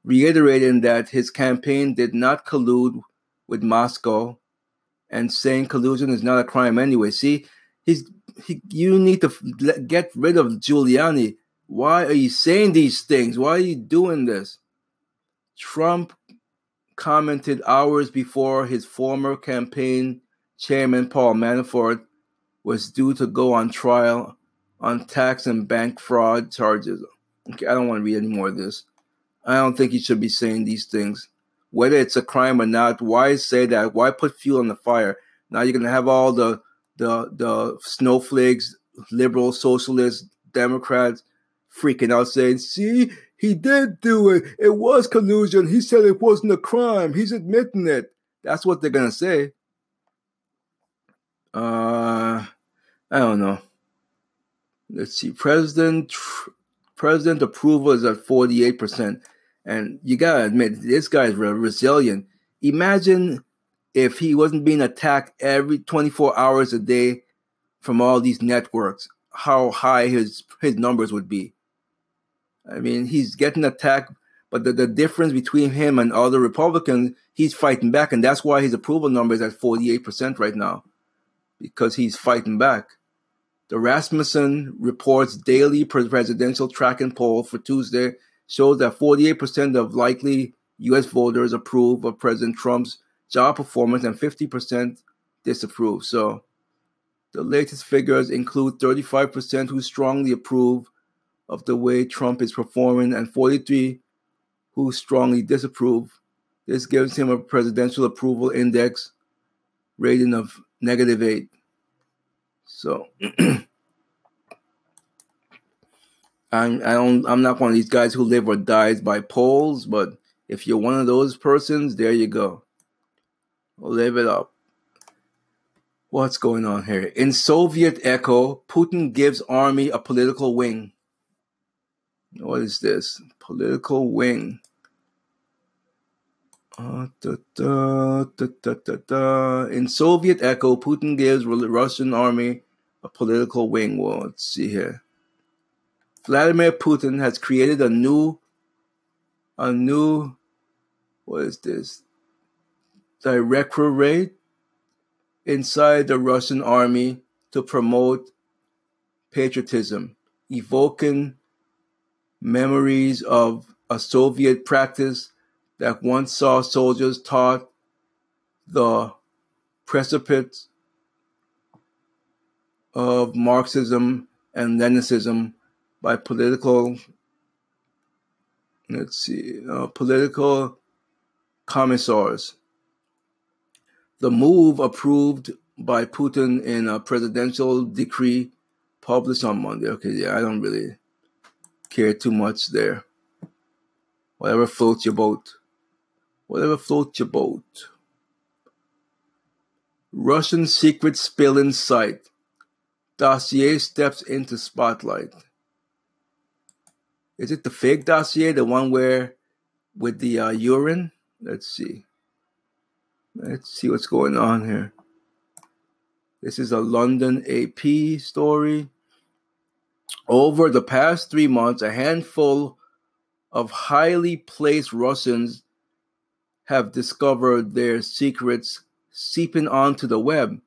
S4: reiterating that his campaign did not collude with Moscow and saying collusion is not a crime anyway. See, he's he, you need to get rid of Giuliani. Why are you saying these things? Why are you doing this? Trump commented hours before his former campaign chairman Paul Manafort was due to go on trial on tax and bank fraud charges. Okay, I don't want to read any more of this. I don't think he should be saying these things. Whether it's a crime or not, why say that? Why put fuel on the fire? Now you're gonna have all the the the snowflakes, liberal, socialists, Democrats freaking out saying, see, he did do it. It was collusion. He said it wasn't a crime. He's admitting it. That's what they're gonna say. Uh, I don't know. Let's see. President President approval is at forty eight percent, and you gotta admit this guy's resilient. Imagine if he wasn't being attacked every twenty four hours a day from all these networks. How high his his numbers would be. I mean, he's getting attacked, but the, the difference between him and other Republicans, he's fighting back, and that's why his approval number is at 48% right now, because he's fighting back. The Rasmussen reports daily presidential tracking poll for Tuesday shows that 48% of likely U.S. voters approve of President Trump's job performance and 50% disapprove. So the latest figures include 35% who strongly approve of the way Trump is performing, and 43 who strongly disapprove. This gives him a presidential approval index rating of negative eight. So <clears throat> I'm I don't I'm not one of these guys who live or dies by polls, but if you're one of those persons, there you go. Live it up. What's going on here? In Soviet echo, Putin gives army a political wing. What is this? Political wing. Uh, da, da, da. In Soviet echo, Putin gives Russian army a political wing. Well, let's see here. Vladimir Putin has created a new, a new, what is this? Directorate inside the Russian army to promote patriotism, evoking memories of a Soviet practice that once saw soldiers taught the precipice of Marxism and Leninism by political, let's see, uh, political commissars. The move approved by Putin in a presidential decree published on Monday. Okay, yeah, I don't really care too much there. Whatever floats your boat. Whatever floats your boat. Russian secret spill in sight. Dossier steps into spotlight. Is it the fake dossier, the one where with the uh, urine? Let's see. Let's see what's going on here. This is a London AP story. Over the past three months, a handful of highly placed Russians have discovered their secrets seeping onto the web.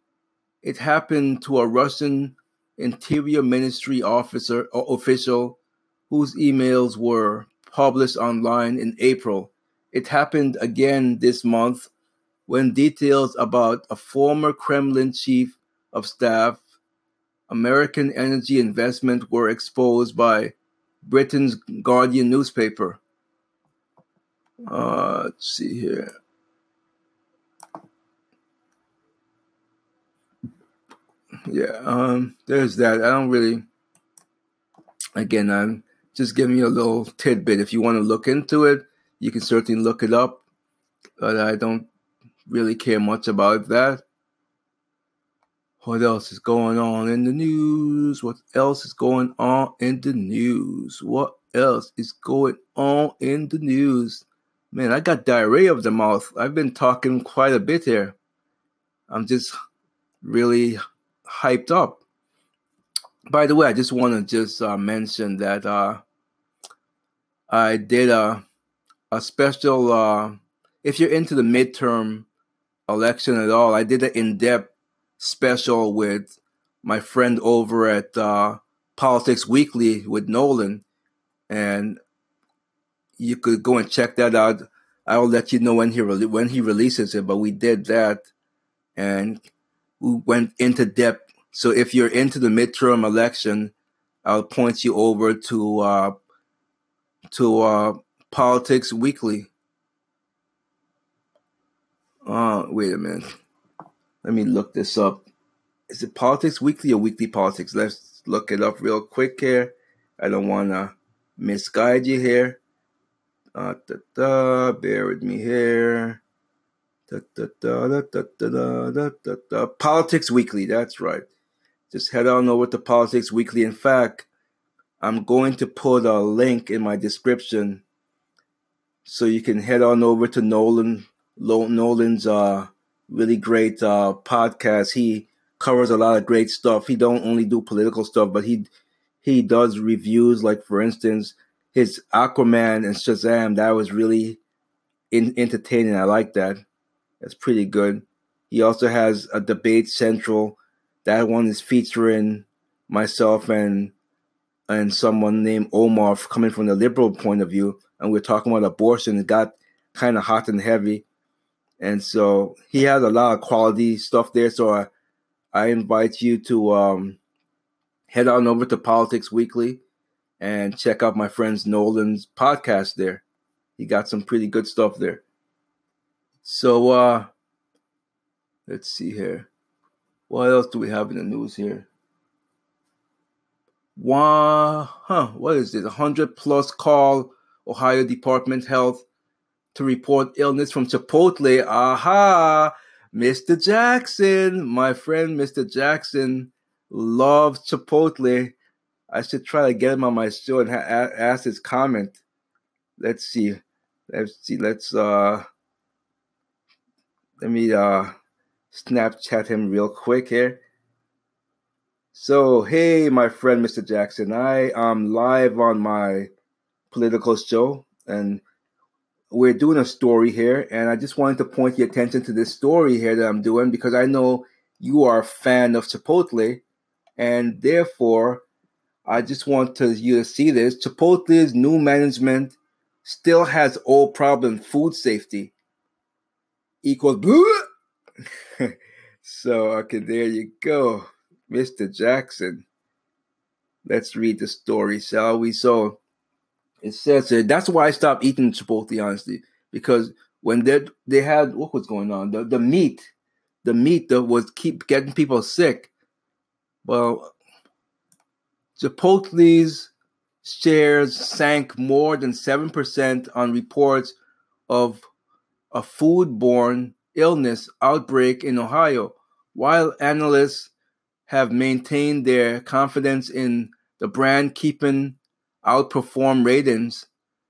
S4: It happened to a Russian Interior Ministry officer official whose emails were published online in April. It happened again this month when details about a former Kremlin chief of staff, American energy investment were exposed by Britain's Guardian newspaper. Uh, let's see here. Yeah, um, there's that. I don't really. Again, I'm just giving you a little tidbit. If you want to look into it, you can certainly look it up. But I don't really care much about that. What else is going on in the news? What else is going on in the news? What else is going on in the news? Man, I got diarrhea of the mouth. I've been talking quite a bit here. I'm just really hyped up. By the way, I just want to just uh, mention that uh, I did a a special. Uh, if you're into the midterm election at all, I did an in-depth special with my friend over at uh, Politics Weekly with Nolan, and you could go and check that out. I'll let you know when he re- when he releases it. But we did that, and we went into depth. So if you're into the midterm election, I'll point you over to uh, to uh, Politics Weekly. Uh, wait a minute. Let me look this up. Is it Politics Weekly or Weekly Politics? Let's look it up real quick here. I don't want to misguide you here. Uh, da, da, bear with me here. Da, da, da, da, da, da, da, da, da. Politics Weekly, that's right. Just head on over to Politics Weekly. In fact, I'm going to put a link in my description so you can head on over to Nolan Nolan's uh, really great uh, podcast. He covers a lot of great stuff. He don't only do political stuff, but he he does reviews. Like for instance, his Aquaman and Shazam. That was really in, entertaining. I like that. That's pretty good. He also has a debate central. That one is featuring myself and and someone named Omar coming from the liberal point of view, and we're talking about abortion. It got kind of hot and heavy and so he has a lot of quality stuff there. So I, I invite you to um, head on over to Politics Weekly and check out my friend's Nolan's podcast there. He got some pretty good stuff there. So uh, let's see here. What else do we have in the news here? One, huh? What is? A hundred plus call Ohio Department Health to report illness from Chipotle. Aha! Mr. Jackson, my friend Mr. Jackson loves Chipotle. I should try to get him on my show and ha- ask his comment. Let's see. Let's see. Let's uh let me uh Snapchat him real quick here. So, hey, my friend, Mr. Jackson, I am live on my political show, and we're doing a story here. And I just wanted to point your attention to this story here that I'm doing because I know you are a fan of Chipotle, and therefore, I just want to you to see this. Chipotle's new management still has old problem food safety equals. <laughs> so okay, there you go. Mr. Jackson. Let's read the story, shall we? So it says uh, that's why I stopped eating Chipotle, honestly, because when they they had what was going on, the the meat, the meat that was keep getting people sick. Well, Chipotle's shares sank more than seven percent on reports of a foodborne illness outbreak in Ohio, while analysts have maintained their confidence in the brand keeping outperform ratings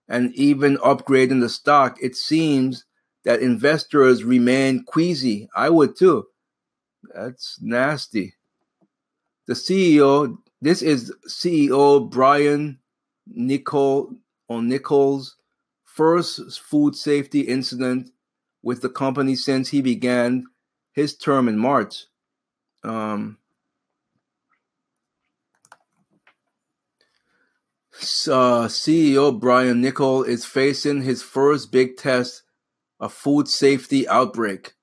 S4: and even upgrading the stock, it seems that investors remain queasy. I would too. That's nasty. The CEO, this is CEO Brian Nicol or Nichols' first food safety incident with the company since he began his term in March. Um, uh, CEO Brian Niccol is facing his first big test, a food safety outbreak.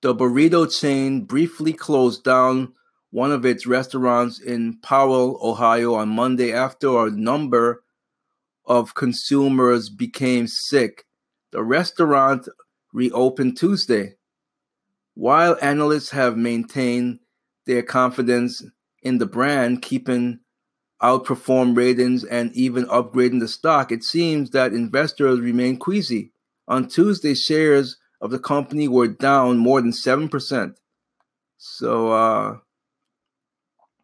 S4: The burrito chain briefly closed down one of its restaurants in Powell, Ohio on Monday after a number of consumers became sick. The restaurant reopened Tuesday. While analysts have maintained their confidence in the brand, keeping outperform ratings and even upgrading the stock, it seems that investors remain queasy. On Tuesday, shares of the company were down more than 7%. So, uh,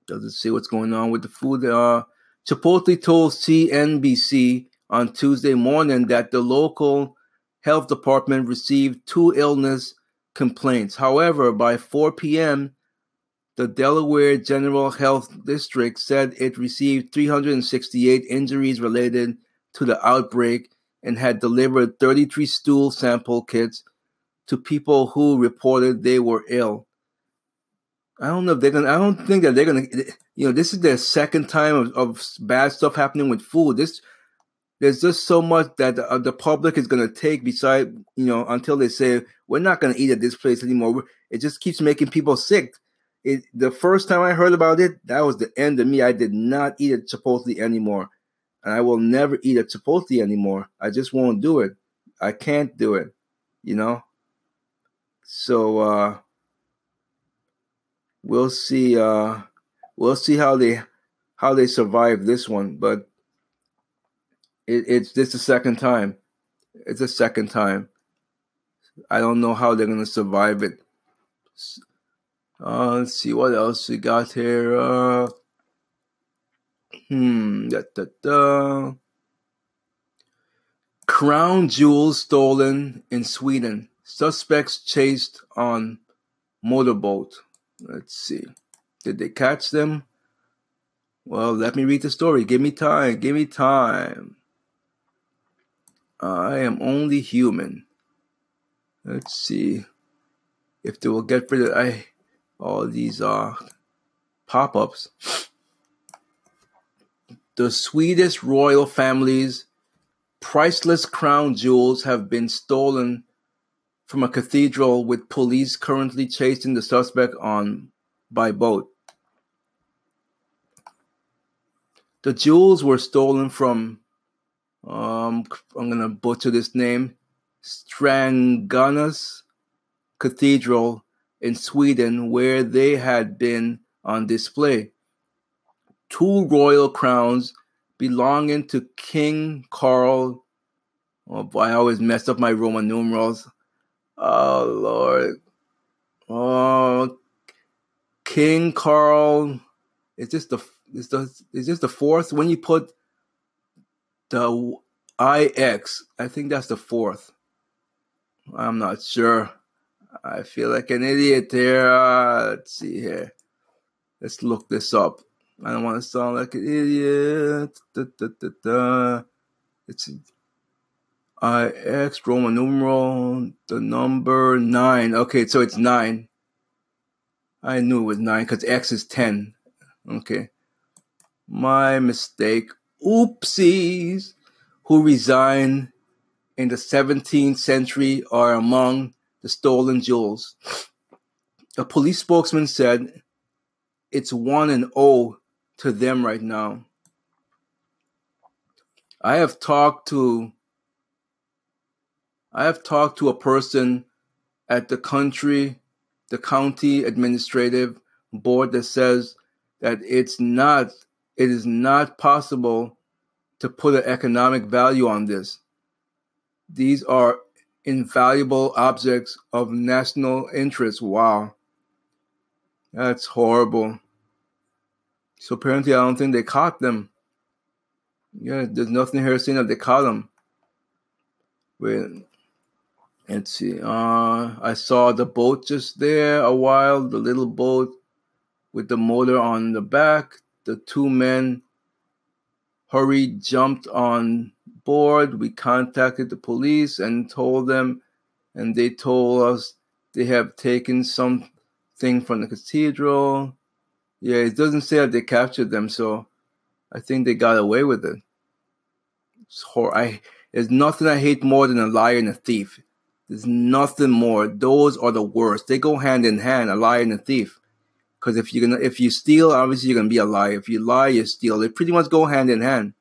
S4: does it see what's going on with the food? Uh, Chipotle told CNBC on Tuesday morning that the local health department received two illness complaints. However, by 4 p.m., the Delaware General Health District said it received 368 injuries related to the outbreak and had delivered 33 stool sample kits to people who reported they were ill. I don't know if they're gonna. I don't think that they're gonna. You know, this is their second time of, of bad stuff happening with food. This there's just so much that the, uh, the public is gonna take beside you know until they say we're not gonna eat at this place anymore. It just keeps making people sick it the first time I heard about it, that was the end of me. I did not eat at Chipotle anymore. And I will never eat at Chipotle anymore. I just won't do it. I can't do it, you know? So uh we'll see uh we'll see how they how they survive this one, but it, it's this the second time. It's the second time. I don't know how they're gonna survive it. Uh, let's see what else we got here. Uh, hmm. Da, da, da. Crown jewels stolen in Sweden. Suspects chased on motorboat. Let's see. Did they catch them? Well, let me read the story. Give me time. Give me time. I am only human. Let's see if they will get rid of. I all these uh, pop ups. The Swedish royal family's priceless crown jewels have been stolen from a cathedral, with police currently chasing the suspect on by boat. The jewels were stolen from, um, I'm gonna butcher this name, Stranganas Cathedral in Sweden where they had been on display. Two royal crowns belonging to King Carl. Oh boy, I always mess up my Roman numerals. Oh Lord. Oh King Carl. Is this the is the is this the fourth? When you put the IX, I think that's the fourth. I'm not sure. I feel like an idiot here. Uh, let's see here. Let's look this up. I don't want to sound like an idiot. Da, da, da, da. It's I X Roman numeral the number nine. Okay, so it's nine. I knew it was nine because X is ten. Okay, my mistake. Oopsies. Who resigned in the 17th century are among the stolen jewels. A police spokesman said it's 1 and 0 to them right now. I have talked to I have talked to a person at the country the county administrative board that says that it's not it is not possible to put an economic value on this. These are invaluable objects of national interest. Wow. That's horrible. So apparently, I don't think they caught them. Yeah, there's nothing here saying that they caught them. Wait, let's see. Uh, I saw the boat just there a while, the little boat with the motor on the back. The two men hurried, jumped on board. We contacted the police and told them, and they told us they have taken something from the cathedral. Yeah, it doesn't say that they captured them, so I think they got away with it. It's hor- I, there's nothing I hate more than a liar and a thief. There's nothing more. Those are the worst. They go hand in hand, a liar and a thief. Because if you're gonna, if you steal, obviously you're gonna be a liar. If you lie, you steal. They pretty much go hand in hand.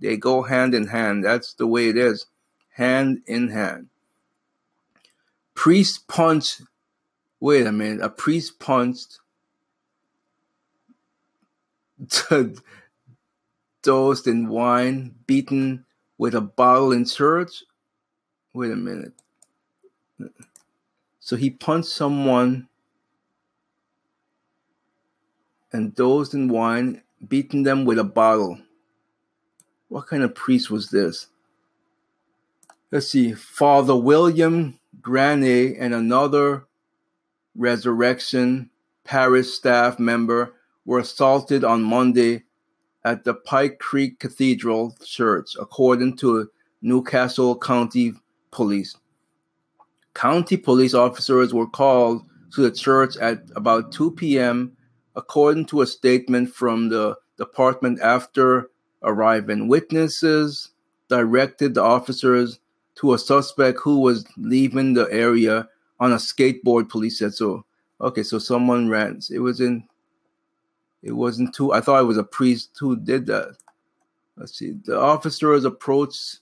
S4: They go hand in hand. That's the way it is, hand in hand. Priest punched. Wait a minute. A priest punched. <laughs> dosed in wine, beaten with a bottle in church. Wait a minute. So he punched someone and dosed in wine, beaten them with a bottle. What kind of priest was this? Let's see. Father William Graney and another Resurrection Parish staff member were assaulted on Monday at the Pike Creek Cathedral Church, according to New Castle County Police. County police officers were called to the church at about 2 p.m according to a statement from the department after arriving. Witnesses directed the officers to a suspect who was leaving the area on a skateboard. Police said so. Okay, so someone ran. It was in. It wasn't too. I thought it was a priest who did that. Let's see. The officers approached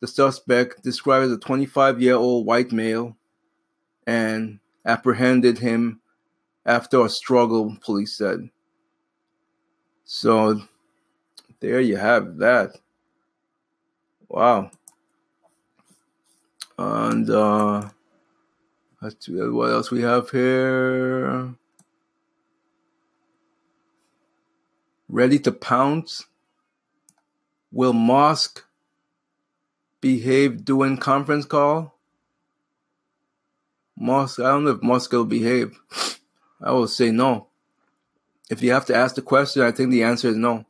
S4: the suspect, described as a 25 year old white male, and apprehended him after a struggle, police said. So there you have that. Wow. And uh what else we have here. Ready to pounce? Will Musk behave during conference call? Musk, I don't know if Musk will behave. I will say no. If you have to ask the question, I think the answer is no.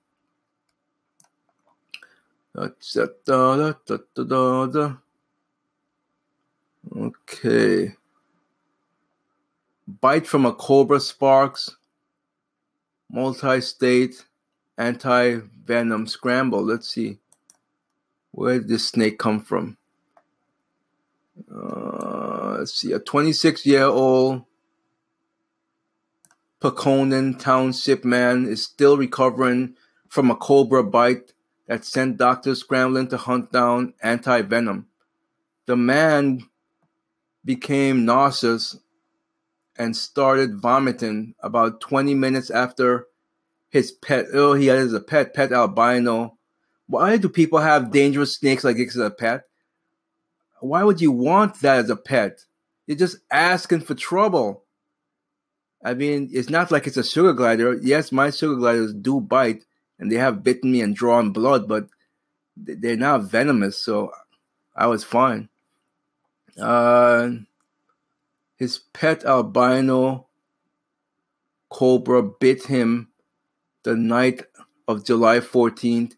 S4: Okay. Bite from a cobra sparks multi state anti venom scramble. Let's see. Where did this snake come from? Uh, let's see. A 26 year old Pinconning Township man is still recovering from a cobra bite that sent doctors scrambling to hunt down anti venom. The man became nauseous and started vomiting about 20 minutes after his pet. Oh, he has a pet, pet albino. Why do people have dangerous snakes like this as a pet? Why would you want that as a pet? You're just asking for trouble. I mean, it's not like it's a sugar glider. Yes, my sugar gliders do bite, and they have bitten me and drawn blood, but they're not venomous, so I was fine. Uh, his pet albino cobra bit him the night of July 14th.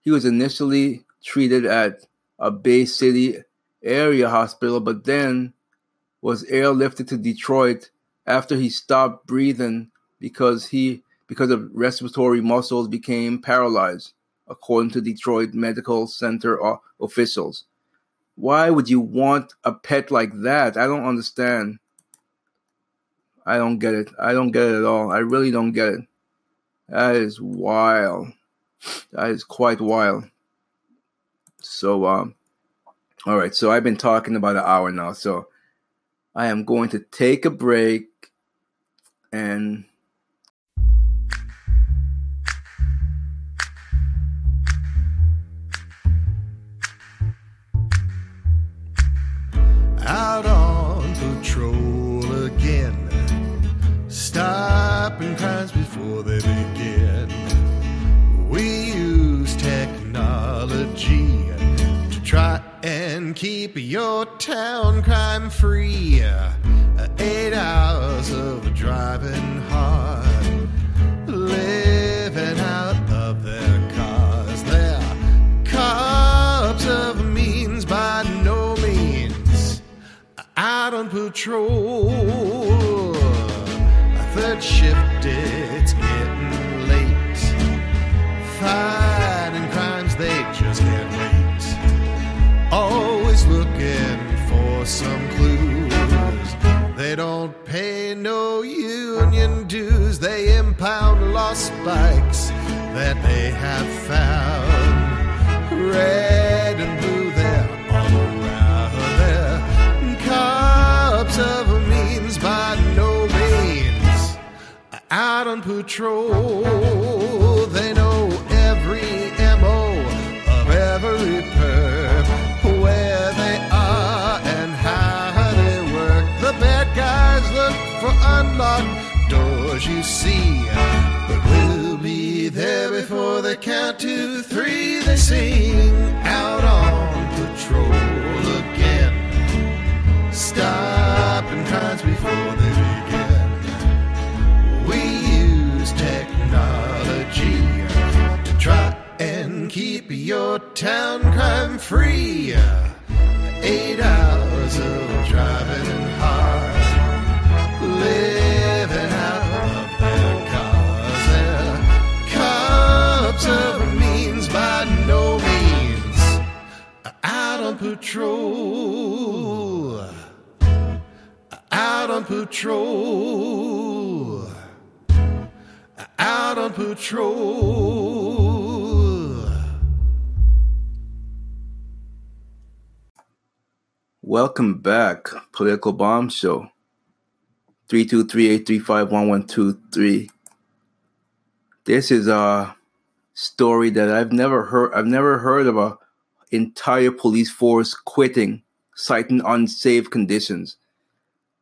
S4: He was initially treated at a Bay City area hospital, but then was airlifted to Detroit after he stopped breathing because he because of respiratory muscles became paralyzed, according to Detroit Medical Center officials. Why would you want a pet like that? I don't understand. I don't get it. I don't get it at all. I really don't get it. That is wild. That is quite wild. So, um, all right. So I've been talking about an hour now. So I am going to take a break and
S3: and keep your town crime free. Eight have found. Red and blue, they're all around. They're cops of means by no means. Out on patrol, town crime free. Eight hours of driving hard, living out of their cars. They're cops of means by no means out on patrol out on patrol, out on patrol.
S4: Welcome back, Political Bomb Show. 323-835-1123. This is a story that I've never heard I've never heard of a entire police force quitting, citing unsafe conditions.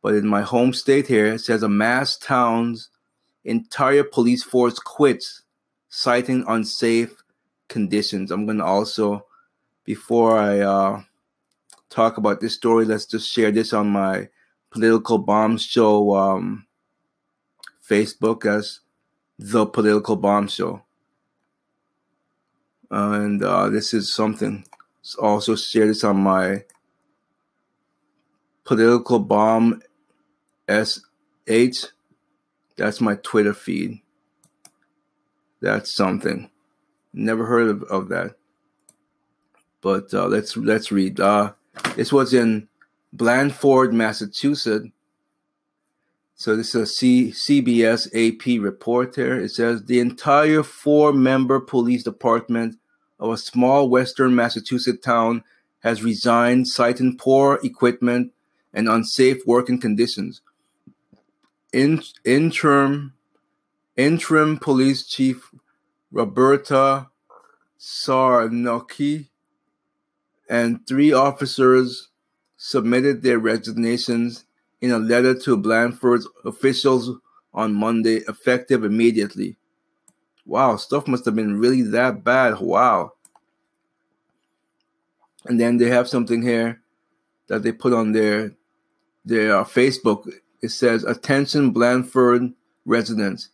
S4: But in my home state here, it says a mass town's entire police force quits, citing unsafe conditions. I'm to also, before I uh, talk about this story, let's just share this on my Political Bomb Show um, Facebook as The Political Bomb Show. and uh, this is something. Also share this on my Political Bomb S8. That's my Twitter feed. That's something. Never heard of, of that. But uh, let's let's read. Uh, this was in Blandford, Massachusetts. So this is a C- CBS AP report here. It says the entire four-member police department of a small western Massachusetts town has resigned, citing poor equipment and unsafe working conditions. In, interim interim police chief Roberta Sarnacki and three officers submitted their resignations in a letter to Blandford's officials on Monday, effective immediately. Wow, stuff must have been really that bad. Wow. And then they have something here that they put on there their uh, Facebook. It says, "Attention, Blandford residents.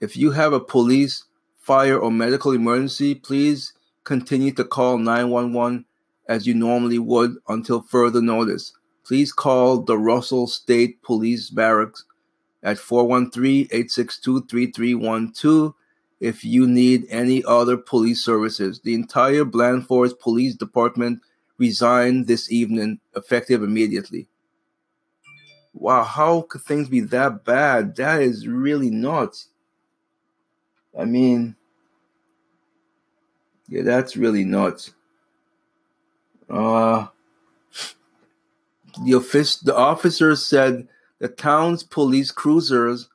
S4: If you have a police, fire, or medical emergency, please continue to call 911 as you normally would until further notice. Please call the Russell State Police Barracks at 413-862-3312 if you need any other police services. The entire Blandford Police Department resigned this evening, effective immediately. Wow, how could things be that bad? That is really nuts. I mean, yeah, that's really nuts. Uh, the, offic- the officers said the town's police cruisers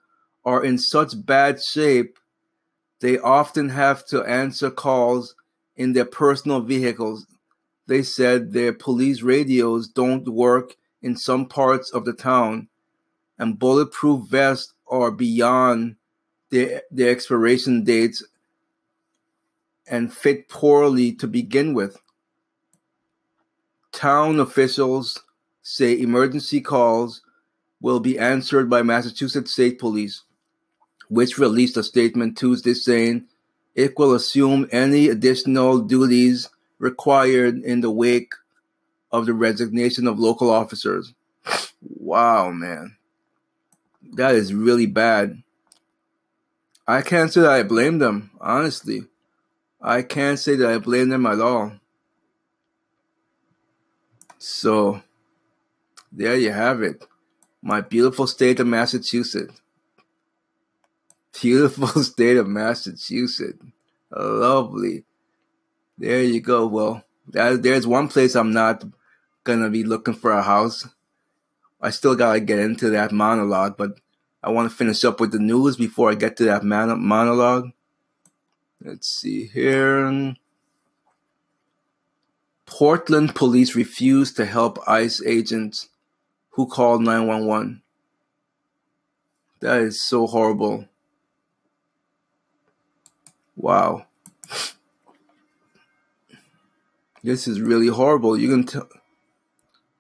S4: are in such bad shape they often have to answer calls in their personal vehicles. They said their police radios don't work in some parts of the town, and bulletproof vests are beyond their, their expiration dates and fit poorly to begin with. Town officials say emergency calls will be answered by Massachusetts State Police, which released a statement Tuesday saying it will assume any additional duties required in the wake of the resignation of local officers. Wow, man. That is really bad. I can't say that I blame them, honestly. I can't say that I blame them at all. So, there you have it. My beautiful state of Massachusetts. Beautiful <laughs> state of Massachusetts. Lovely. There you go. Well, that, there's one place I'm not gonna be looking for a house. I still gotta get into that monologue, but I want to finish up with the news before I get to that man- monologue. Let's see here. Portland police refused to help ICE agents who called 911. That is so horrible. Wow. This is really horrible. You can tell.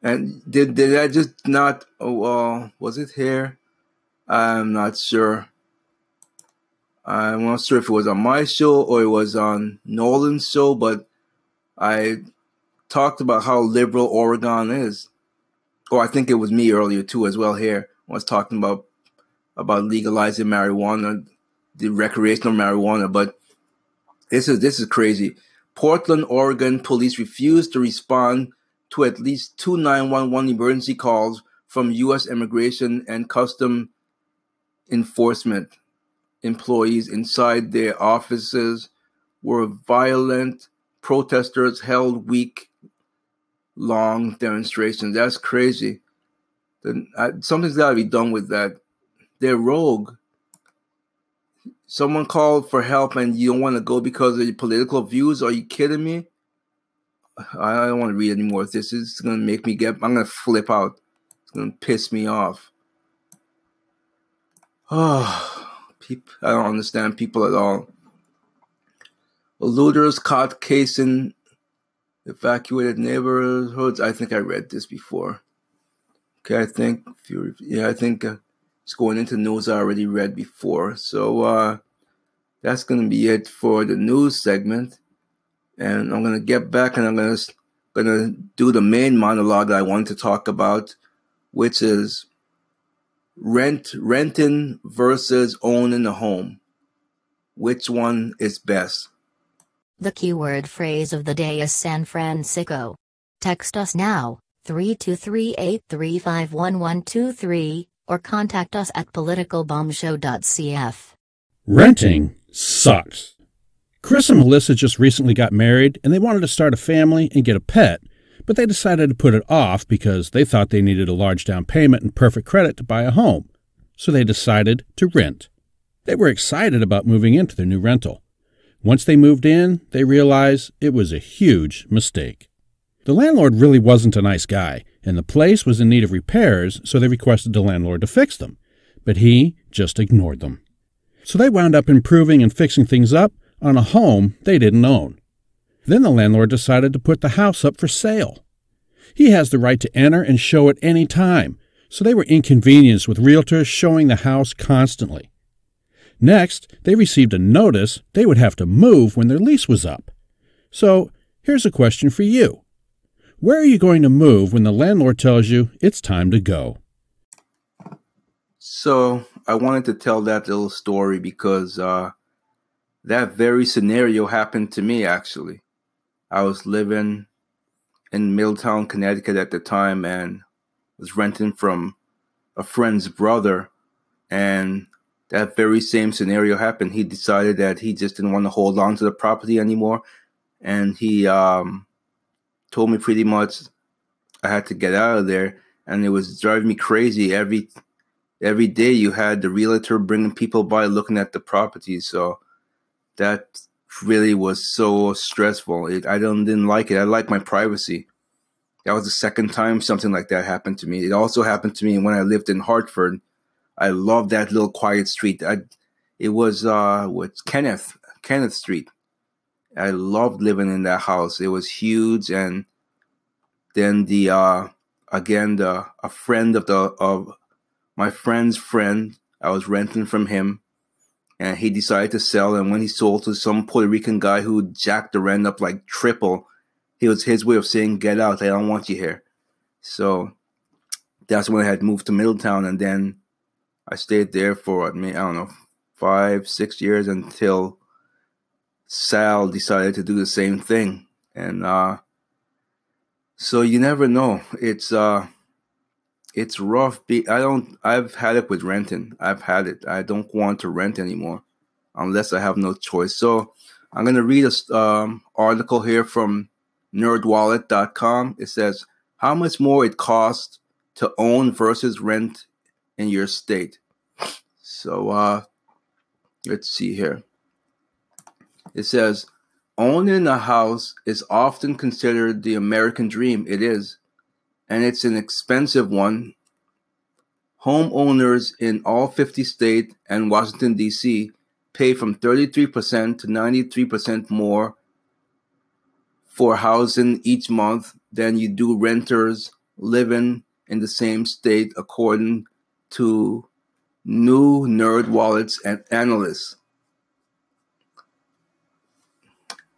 S4: And did did I just not? Oh, uh, was it here? I'm not sure. I'm not sure if it was on my show or it was on Nolan's show, but I talked about how liberal Oregon is. Oh, I think it was me earlier too, as well. Here I was talking about about legalizing marijuana, the recreational marijuana. But this is this is crazy. Portland, Oregon police refused to respond to at least two 911 emergency calls from U.S. Immigration and Custom Enforcement employees inside their offices were violent protesters held week long demonstrations. That's crazy. Then something's got to be done with that. They're rogue. Someone called for help and you don't want to go because of your political views. Are you kidding me? I don't want to read anymore. This is going to make me get. I'm going to flip out. It's going to piss me off. <sighs> Oh. People, I don't understand people at all. Looters caught casing evacuated neighborhoods. I think I read this before. Okay, I think yeah, I think uh, it's going into news I already read before. So uh, that's gonna be it for the news segment, and I'm gonna get back and I'm gonna gonna do the main monologue that I wanted to talk about, which is Rent renting versus owning a home. Which one is best?
S8: The keyword phrase of the day is San Francisco. Text us now, 323-835-1123, or contact us at politicalbombshow.cf.
S9: Renting sucks. Chris and Melissa just recently got married and they wanted to start a family and get a pet, but they decided to put it off because they thought they needed a large down payment and perfect credit to buy a home. So they decided to rent. They were excited about moving into their new rental. Once they moved in, they realized it was a huge mistake. The landlord really wasn't a nice guy, and the place was in need of repairs, so they requested the landlord to fix them. But he just ignored them. So they wound up improving and fixing things up on a home they didn't own. Then the landlord decided to put the house up for sale. He has the right to enter and show it any time, so they were inconvenienced with realtors showing the house constantly. Next, they received a notice they would have to move when their lease was up. So, here's a question for you Where are you going to move when the landlord tells you it's time to go?
S4: So, I wanted to tell that little story because uh, that very scenario happened to me actually. I was living in Middletown, Connecticut at the time and was renting from a friend's brother and that very same scenario happened. He decided that he just didn't want to hold on to the property anymore and he um, told me pretty much I had to get out of there and it was driving me crazy every every day you had the realtor bringing people by looking at the property so that really was so stressful. It, I don't didn't like it. I like my privacy. That was the second time something like that happened to me. It also happened to me when I lived in Hartford. I loved that little quiet street. I, it was uh, Kenneth Kenneth Street. I loved living in that house. It was huge, and then the uh, again the a friend of the of my friend's friend. I was renting from him and he decided to sell. And when he sold to some Puerto Rican guy who jacked the rent up like triple, it was his way of saying, "Get out! I don't want you here." So that's when I had moved to Middletown, and then I stayed there for I don't know five six years until Sal decided to do the same thing, and uh, so you never know. It's uh, it's rough. Be I don't. I've had it with renting. I've had it. I don't want to rent anymore, unless I have no choice. So I'm gonna read a um, article here from NerdWallet.com. It says how much more it costs to own versus rent in your state. So uh, let's see here. It says owning a house is often considered the American dream. It is and it's an expensive one. Homeowners in all 50 states and Washington, D.C. pay from 33% to 93% more for housing each month than you do renters living in the same state, according to new NerdWallet's and analysts.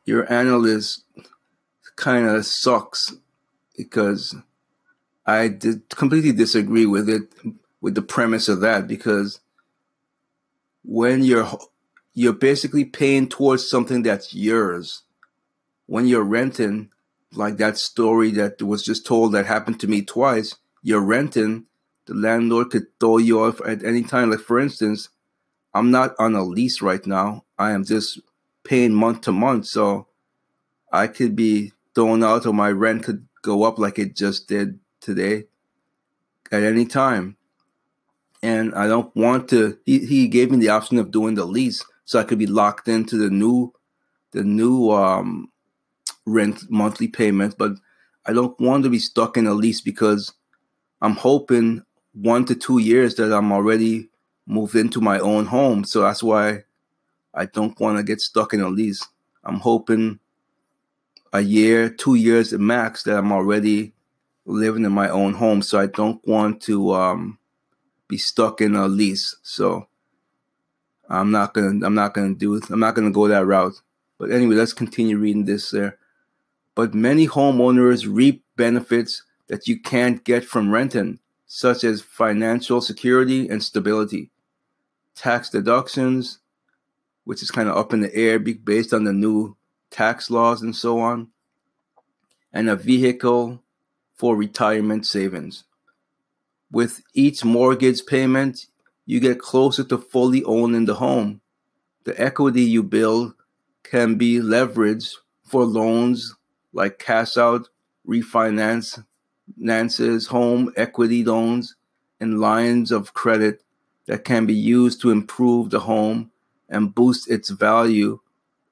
S4: Your analyst kind of sucks because I did completely disagree with it with the premise of that because when you're you're basically paying towards something that's yours when you're renting like that story that was just told that happened to me twice you're renting the landlord could throw you off at any time. Like for instance i'm not on a lease right now. I am just paying month to month. So i could be thrown out or my rent could go up like it just did today at any time. And I don't want to he, he gave me the option of doing the lease so I could be locked into the new the new um rent monthly payment, but I don't want to be stuck in a lease because I'm hoping one to two years that I'm already moved into my own home. So that's why I don't want to get stuck in a lease. I'm hoping a year, two years at max that I'm already living in my own home, so I don't want to um, be stuck in a lease. So I'm not gonna I'm not gonna do I'm not gonna go that route. But anyway, let's continue reading this there. But many homeowners reap benefits that you can't get from renting, such as financial security and stability, tax deductions, which is kind of up in the air based on the new tax laws and so on, and a vehicle for retirement savings. With each mortgage payment, you get closer to fully owning the home. The equity you build can be leveraged for loans like cash out, refinance, Nance's home equity loans, and lines of credit that can be used to improve the home and boost its value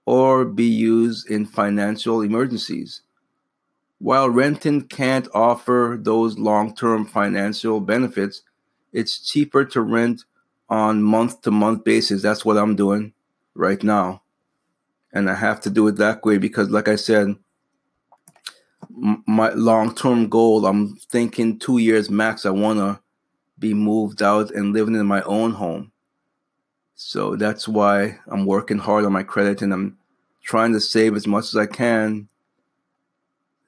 S4: or be used in financial emergencies. While renting can't offer those long term financial benefits, it's cheaper to rent on month to month basis. That's what I'm doing right now. And I have to do it that way because, like I said, my long term goal, I'm thinking two years max, I want to be moved out and living in my own home. So that's why I'm working hard on my credit and I'm trying to save as much as I can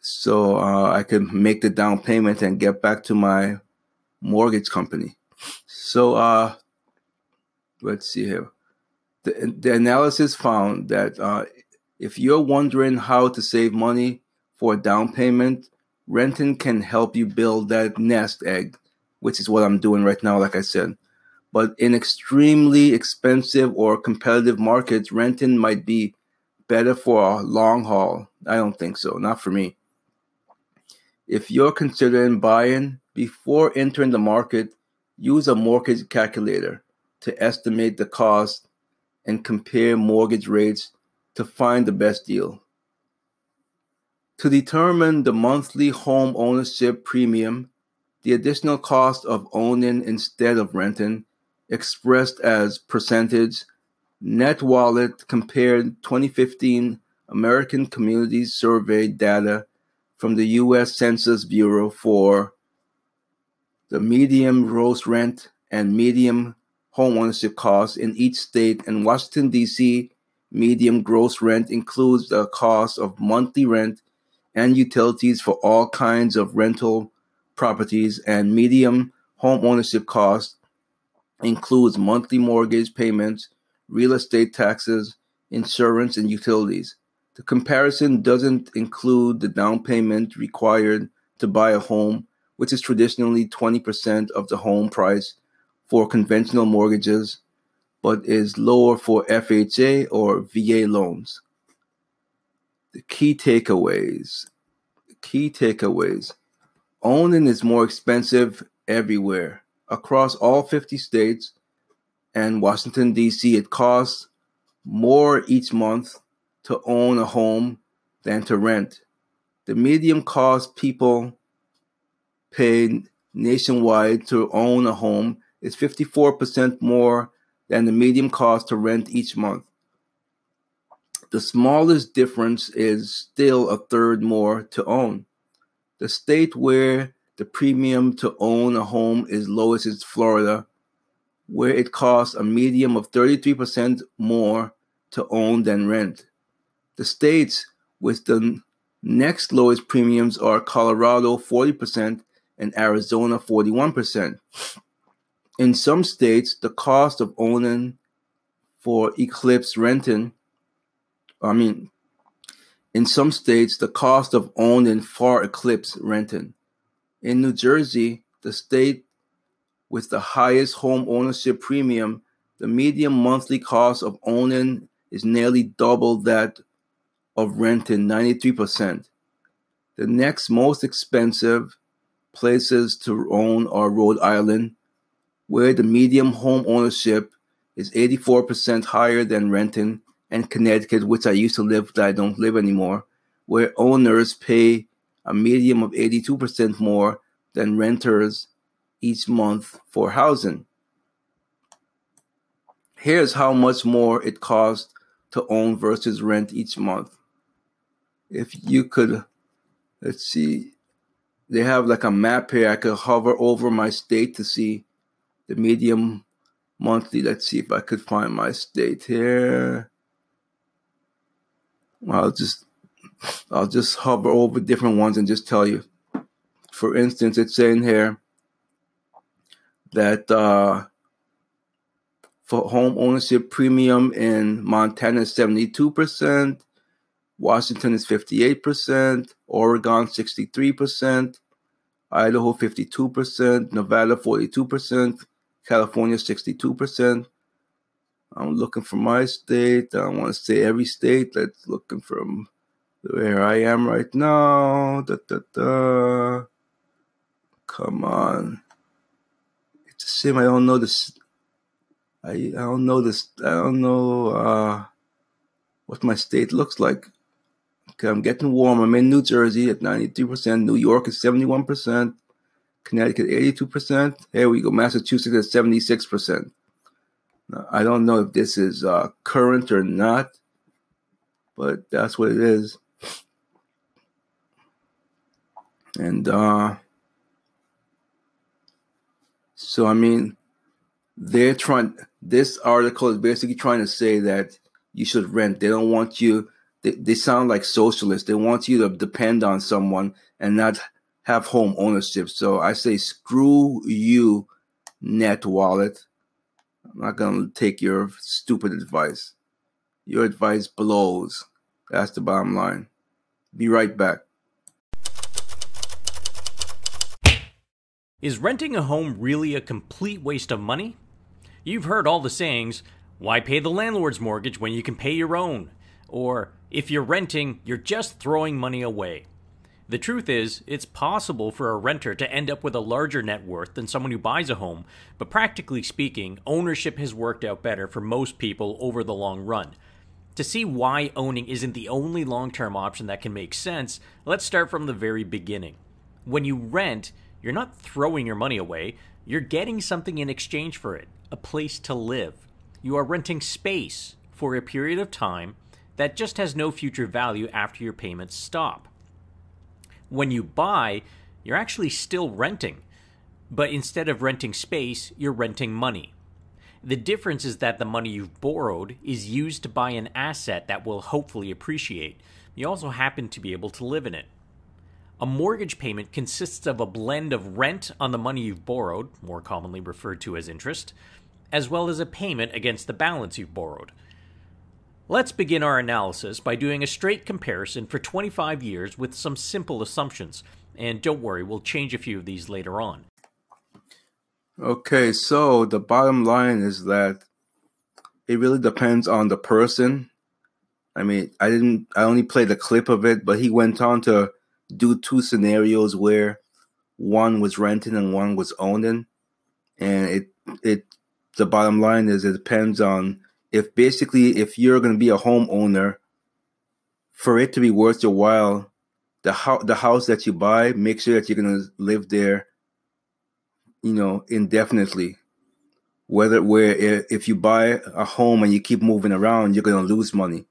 S4: so uh, I can make the down payment and get back to my mortgage company. So uh, let's see here. The, the analysis found that uh, if you're wondering how to save money for a down payment, renting can help you build that nest egg, which is what I'm doing right now, like I said. But in extremely expensive or competitive markets, renting might be better for a long haul. I don't think so, not for me. If you're considering buying before entering the market, use a mortgage calculator to estimate the cost and compare mortgage rates to find the best deal. To determine the monthly home ownership premium, the additional cost of owning instead of renting, expressed as percentage, NerdWallet compared 2015 American Communities Survey data from the U.S. Census Bureau for the medium gross rent and medium home ownership costs in each state. In Washington, D.C., medium gross rent includes the cost of monthly rent and utilities for all kinds of rental properties, and medium home ownership cost includes monthly mortgage payments, real estate taxes, insurance, and utilities. The comparison doesn't include the down payment required to buy a home, which is traditionally 20% of the home price for conventional mortgages, but is lower for FHA or VA loans. The key takeaways. Key takeaways. Owning is more expensive everywhere. Across all 50 states and Washington, D.C., it costs more each month to own a home than to rent. The median cost people pay nationwide to own a home is 54% more than the median cost to rent each month. The smallest difference is still a third more to own. The state where the premium to own a home is lowest is Florida, where it costs a medium of 33% more to own than rent. The states with the next lowest premiums are Colorado 40% and Arizona 41%. In some states, the cost of owning for Eclipse renting, I mean, in some states, the cost of owning far eclipse renting. In New Jersey, the state with the highest home ownership premium, the median monthly cost of owning is nearly double that of renting 93%. The next most expensive places to own are Rhode Island, where the median home ownership is 84% higher than renting, and Connecticut, which I used to live, that I don't live anymore, where owners pay a medium of 82% more than renters each month for housing. Here's how much more it costs to own versus rent each month if you could, let's see, they have like a map here. I could hover over my state to see the medium monthly. Let's see if I could find my state here. I'll just I'll just hover over different ones and just tell you. For instance, it's saying here that uh, for home ownership premium in Montana is 72%, Washington is 58%, Oregon 63%, Idaho 52%, Nevada 42%, California 62%. I'm looking for my state. I want to say every state that's looking from where I am right now. Da, da, da. Come on. It's a shame I don't know this. I, I don't know this. I don't know uh, what my state looks like. Okay, I'm getting warm. I'm in New Jersey at 93%. New York is 71%. Connecticut 82%. Here we go. Massachusetts at 76%. I don't know if this is uh, current or not, but that's what it is. And uh, So I mean, they're trying. This article is basically trying to say that you should rent. They don't want you. They, they sound like socialists. They want you to depend on someone and not have home ownership. So I say, screw you, NerdWallet. I'm not gonna take your stupid advice. Your advice blows. That's the bottom line. Be right back.
S10: Is renting a home really a complete waste of money? You've heard all the sayings why pay the landlord's mortgage when you can pay your own? Or if you're renting, you're just throwing money away. The truth is, it's possible for a renter to end up with a larger net worth than someone who buys a home, but practically speaking, ownership has worked out better for most people over the long run. To see why owning isn't the only long term option that can make sense, let's start from the very beginning. When you rent, you're not throwing your money away, you're getting something in exchange for it a place to live. You are renting space for a period of time that just has no future value after your payments stop. When you buy, you're actually still renting, but instead of renting space, you're renting money. The difference is that the money you've borrowed is used to buy an asset that will hopefully appreciate. You also happen to be able to live in it. A mortgage payment consists of a blend of rent on the money you've borrowed, more commonly referred to as interest, as well as a payment against the balance you've borrowed. Let's begin our analysis by doing a straight comparison for 25 years with some simple assumptions. And don't worry, we'll change a few of these later on.
S4: Okay, so the bottom line is that it really depends on the person. I mean, I didn't I only played a clip of it, but he went on to do two scenarios where one was renting and one was owning. And it it the bottom line is it depends on if basically if you're going to be a homeowner for it to be worth your while the house the house that you buy make sure that you're going to live there you know, indefinitely. Whether where if you buy a home and you keep moving around, you're gonna lose money.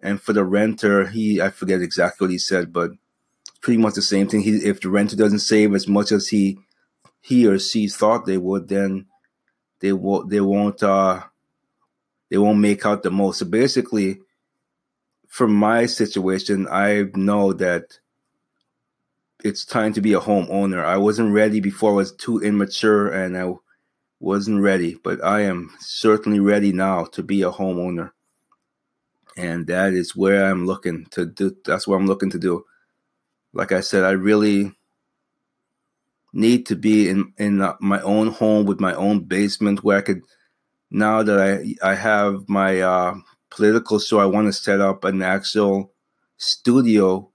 S4: And for the renter, he I forget exactly what he said, but pretty much the same thing. He if the renter doesn't save as much as he he or she thought they would, then they won't they won't uh they won't make out the most. So basically, for my situation, I know that it's time to be a homeowner. I wasn't ready before I was too immature and I wasn't ready, but I am certainly ready now to be a homeowner. And that is where I'm looking to do that's what I'm looking to do. Like I said, I really need to be in in my own home with my own basement where I could now that I I have my uh political show I want to set up an actual studio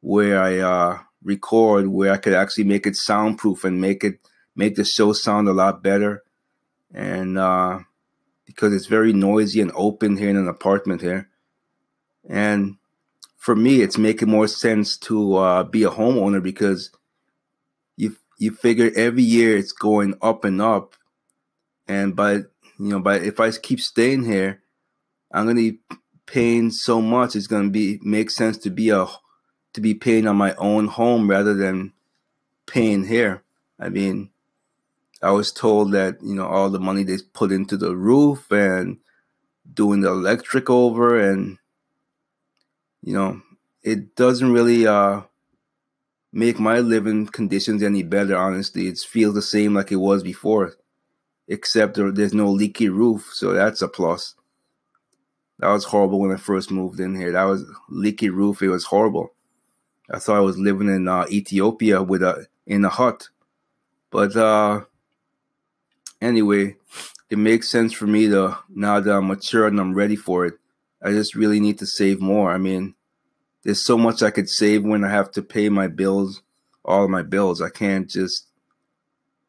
S4: where I uh record where I could actually make it soundproof and make it make the show sound a lot better. And uh, because it's very noisy and open here in an apartment here, and for me, it's making more sense to uh, be a homeowner because you you figure every year it's going up and up, and by you know, but if I keep staying here, I'm gonna be paying so much. It's gonna be make sense to be a to be paying on my own home rather than paying here. I mean, I was told that, you know, all the money they put into the roof and doing the electric over and you know, it doesn't really uh make my living conditions any better, honestly. It feels the same like it was before. Except there's no leaky roof, so that's a plus. That was horrible when I first moved in here. That was leaky roof. It was horrible. I thought I was living in uh, Ethiopia with a in a hut, but uh, anyway, it makes sense for me to now that I'm mature and I'm ready for it. I just really need to save more. I mean, there's so much I could save when I have to pay my bills, all my bills. I can't just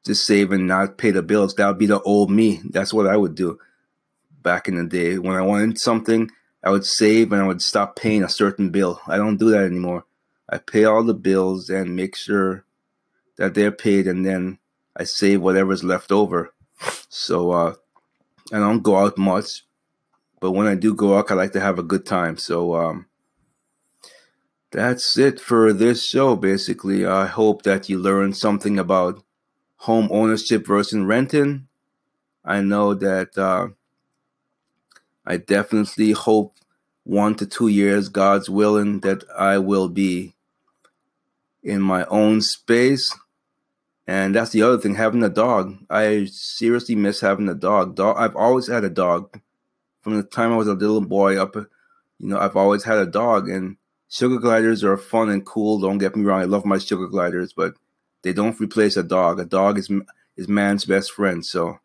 S4: just save and not pay the bills. That would be the old me. That's what I would do back in the day. When I wanted something, I would save and I would stop paying a certain bill. I don't do that anymore. I pay all the bills and make sure that they're paid, and then I save whatever's left over. So uh, I don't go out much, but when I do go out, I like to have a good time. So um, that's it for this show. Basically, I hope that you learned something about home ownership versus renting. I know that uh, I definitely hope one to two years, God's willing, that I will be in my own space. And that's the other thing, having a dog. I seriously miss having a dog. Dog I've always had a dog. From the time I was a little boy up you know, I've always had a dog and sugar gliders are fun and cool, don't get me wrong. I love my sugar gliders, but they don't replace a dog. A dog is is man's best friend. So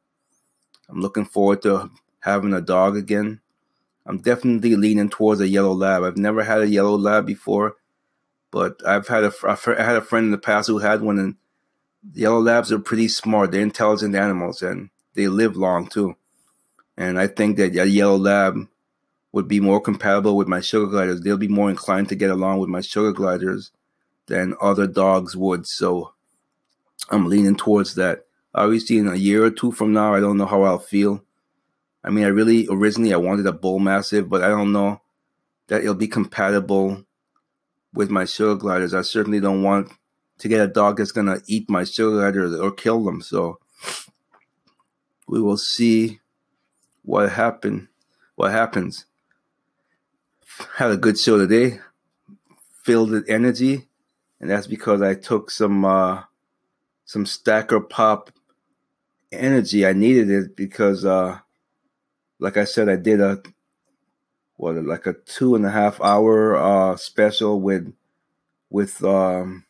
S4: I'm looking forward to having a dog again. I'm definitely leaning towards a yellow lab. I've never had a yellow lab before, but I've had a I've had a friend in the past who had one, and yellow labs are pretty smart. They're intelligent animals, and they live long too. And I think that a yellow lab would be more compatible with my sugar gliders. They'll be more inclined to get along with my sugar gliders than other dogs would. So I'm leaning towards that. Obviously, in a year or two from now, I don't know how I'll feel. I mean, I really originally I wanted a bull mastiff, but I don't know that it'll be compatible with my sugar gliders. I certainly don't want to get a dog that's gonna eat my sugar gliders or kill them. So we will see what happen. What happens? Had a good show today. Filled with energy, and that's because I took some uh, some stacker pop energy. I needed it because uh, like I said, I did a what like a two and a half hour uh, special with with um,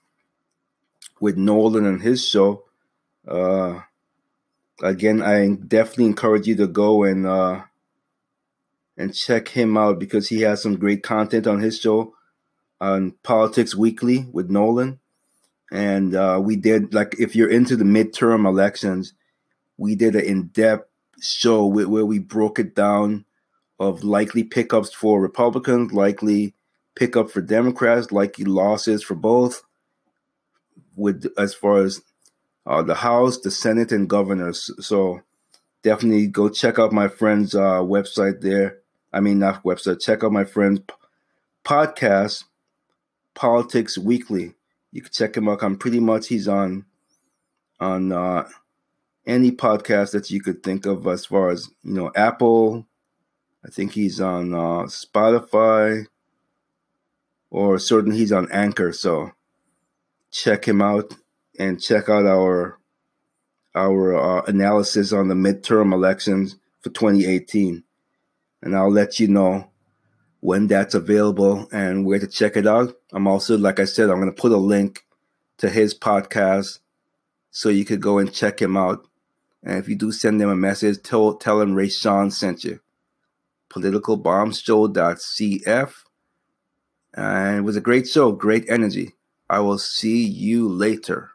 S4: with Nolan and his show. Uh, again, I definitely encourage you to go and uh, and check him out because he has some great content on his show on Politics Weekly with Nolan. And uh, we did like if you're into the midterm elections, we did an in-depth show where, where we broke it down of likely pickups for Republicans, likely pickup for Democrats, likely losses for both. With as far as uh, the House, the Senate, and governors. So definitely go check out my friend's uh, website there. I mean, not website. Check out my friend's podcast, Politics Weekly. You can check him out. I'm pretty much he's on on uh, any podcast that you could think of as far as you know apple. I think he's on uh, spotify or certainly he's on anchor. So check him out and check out our our uh, analysis on the midterm elections for 2018 and i'll let you know when that's available and where to check it out i'm also like i said i'm going to put a link to his podcast so you could go and check him out and if you do send them a message, tell tell him Ray Sean sent you. Politicalbombshow.cf. And it was a great show, great energy. I will see you later.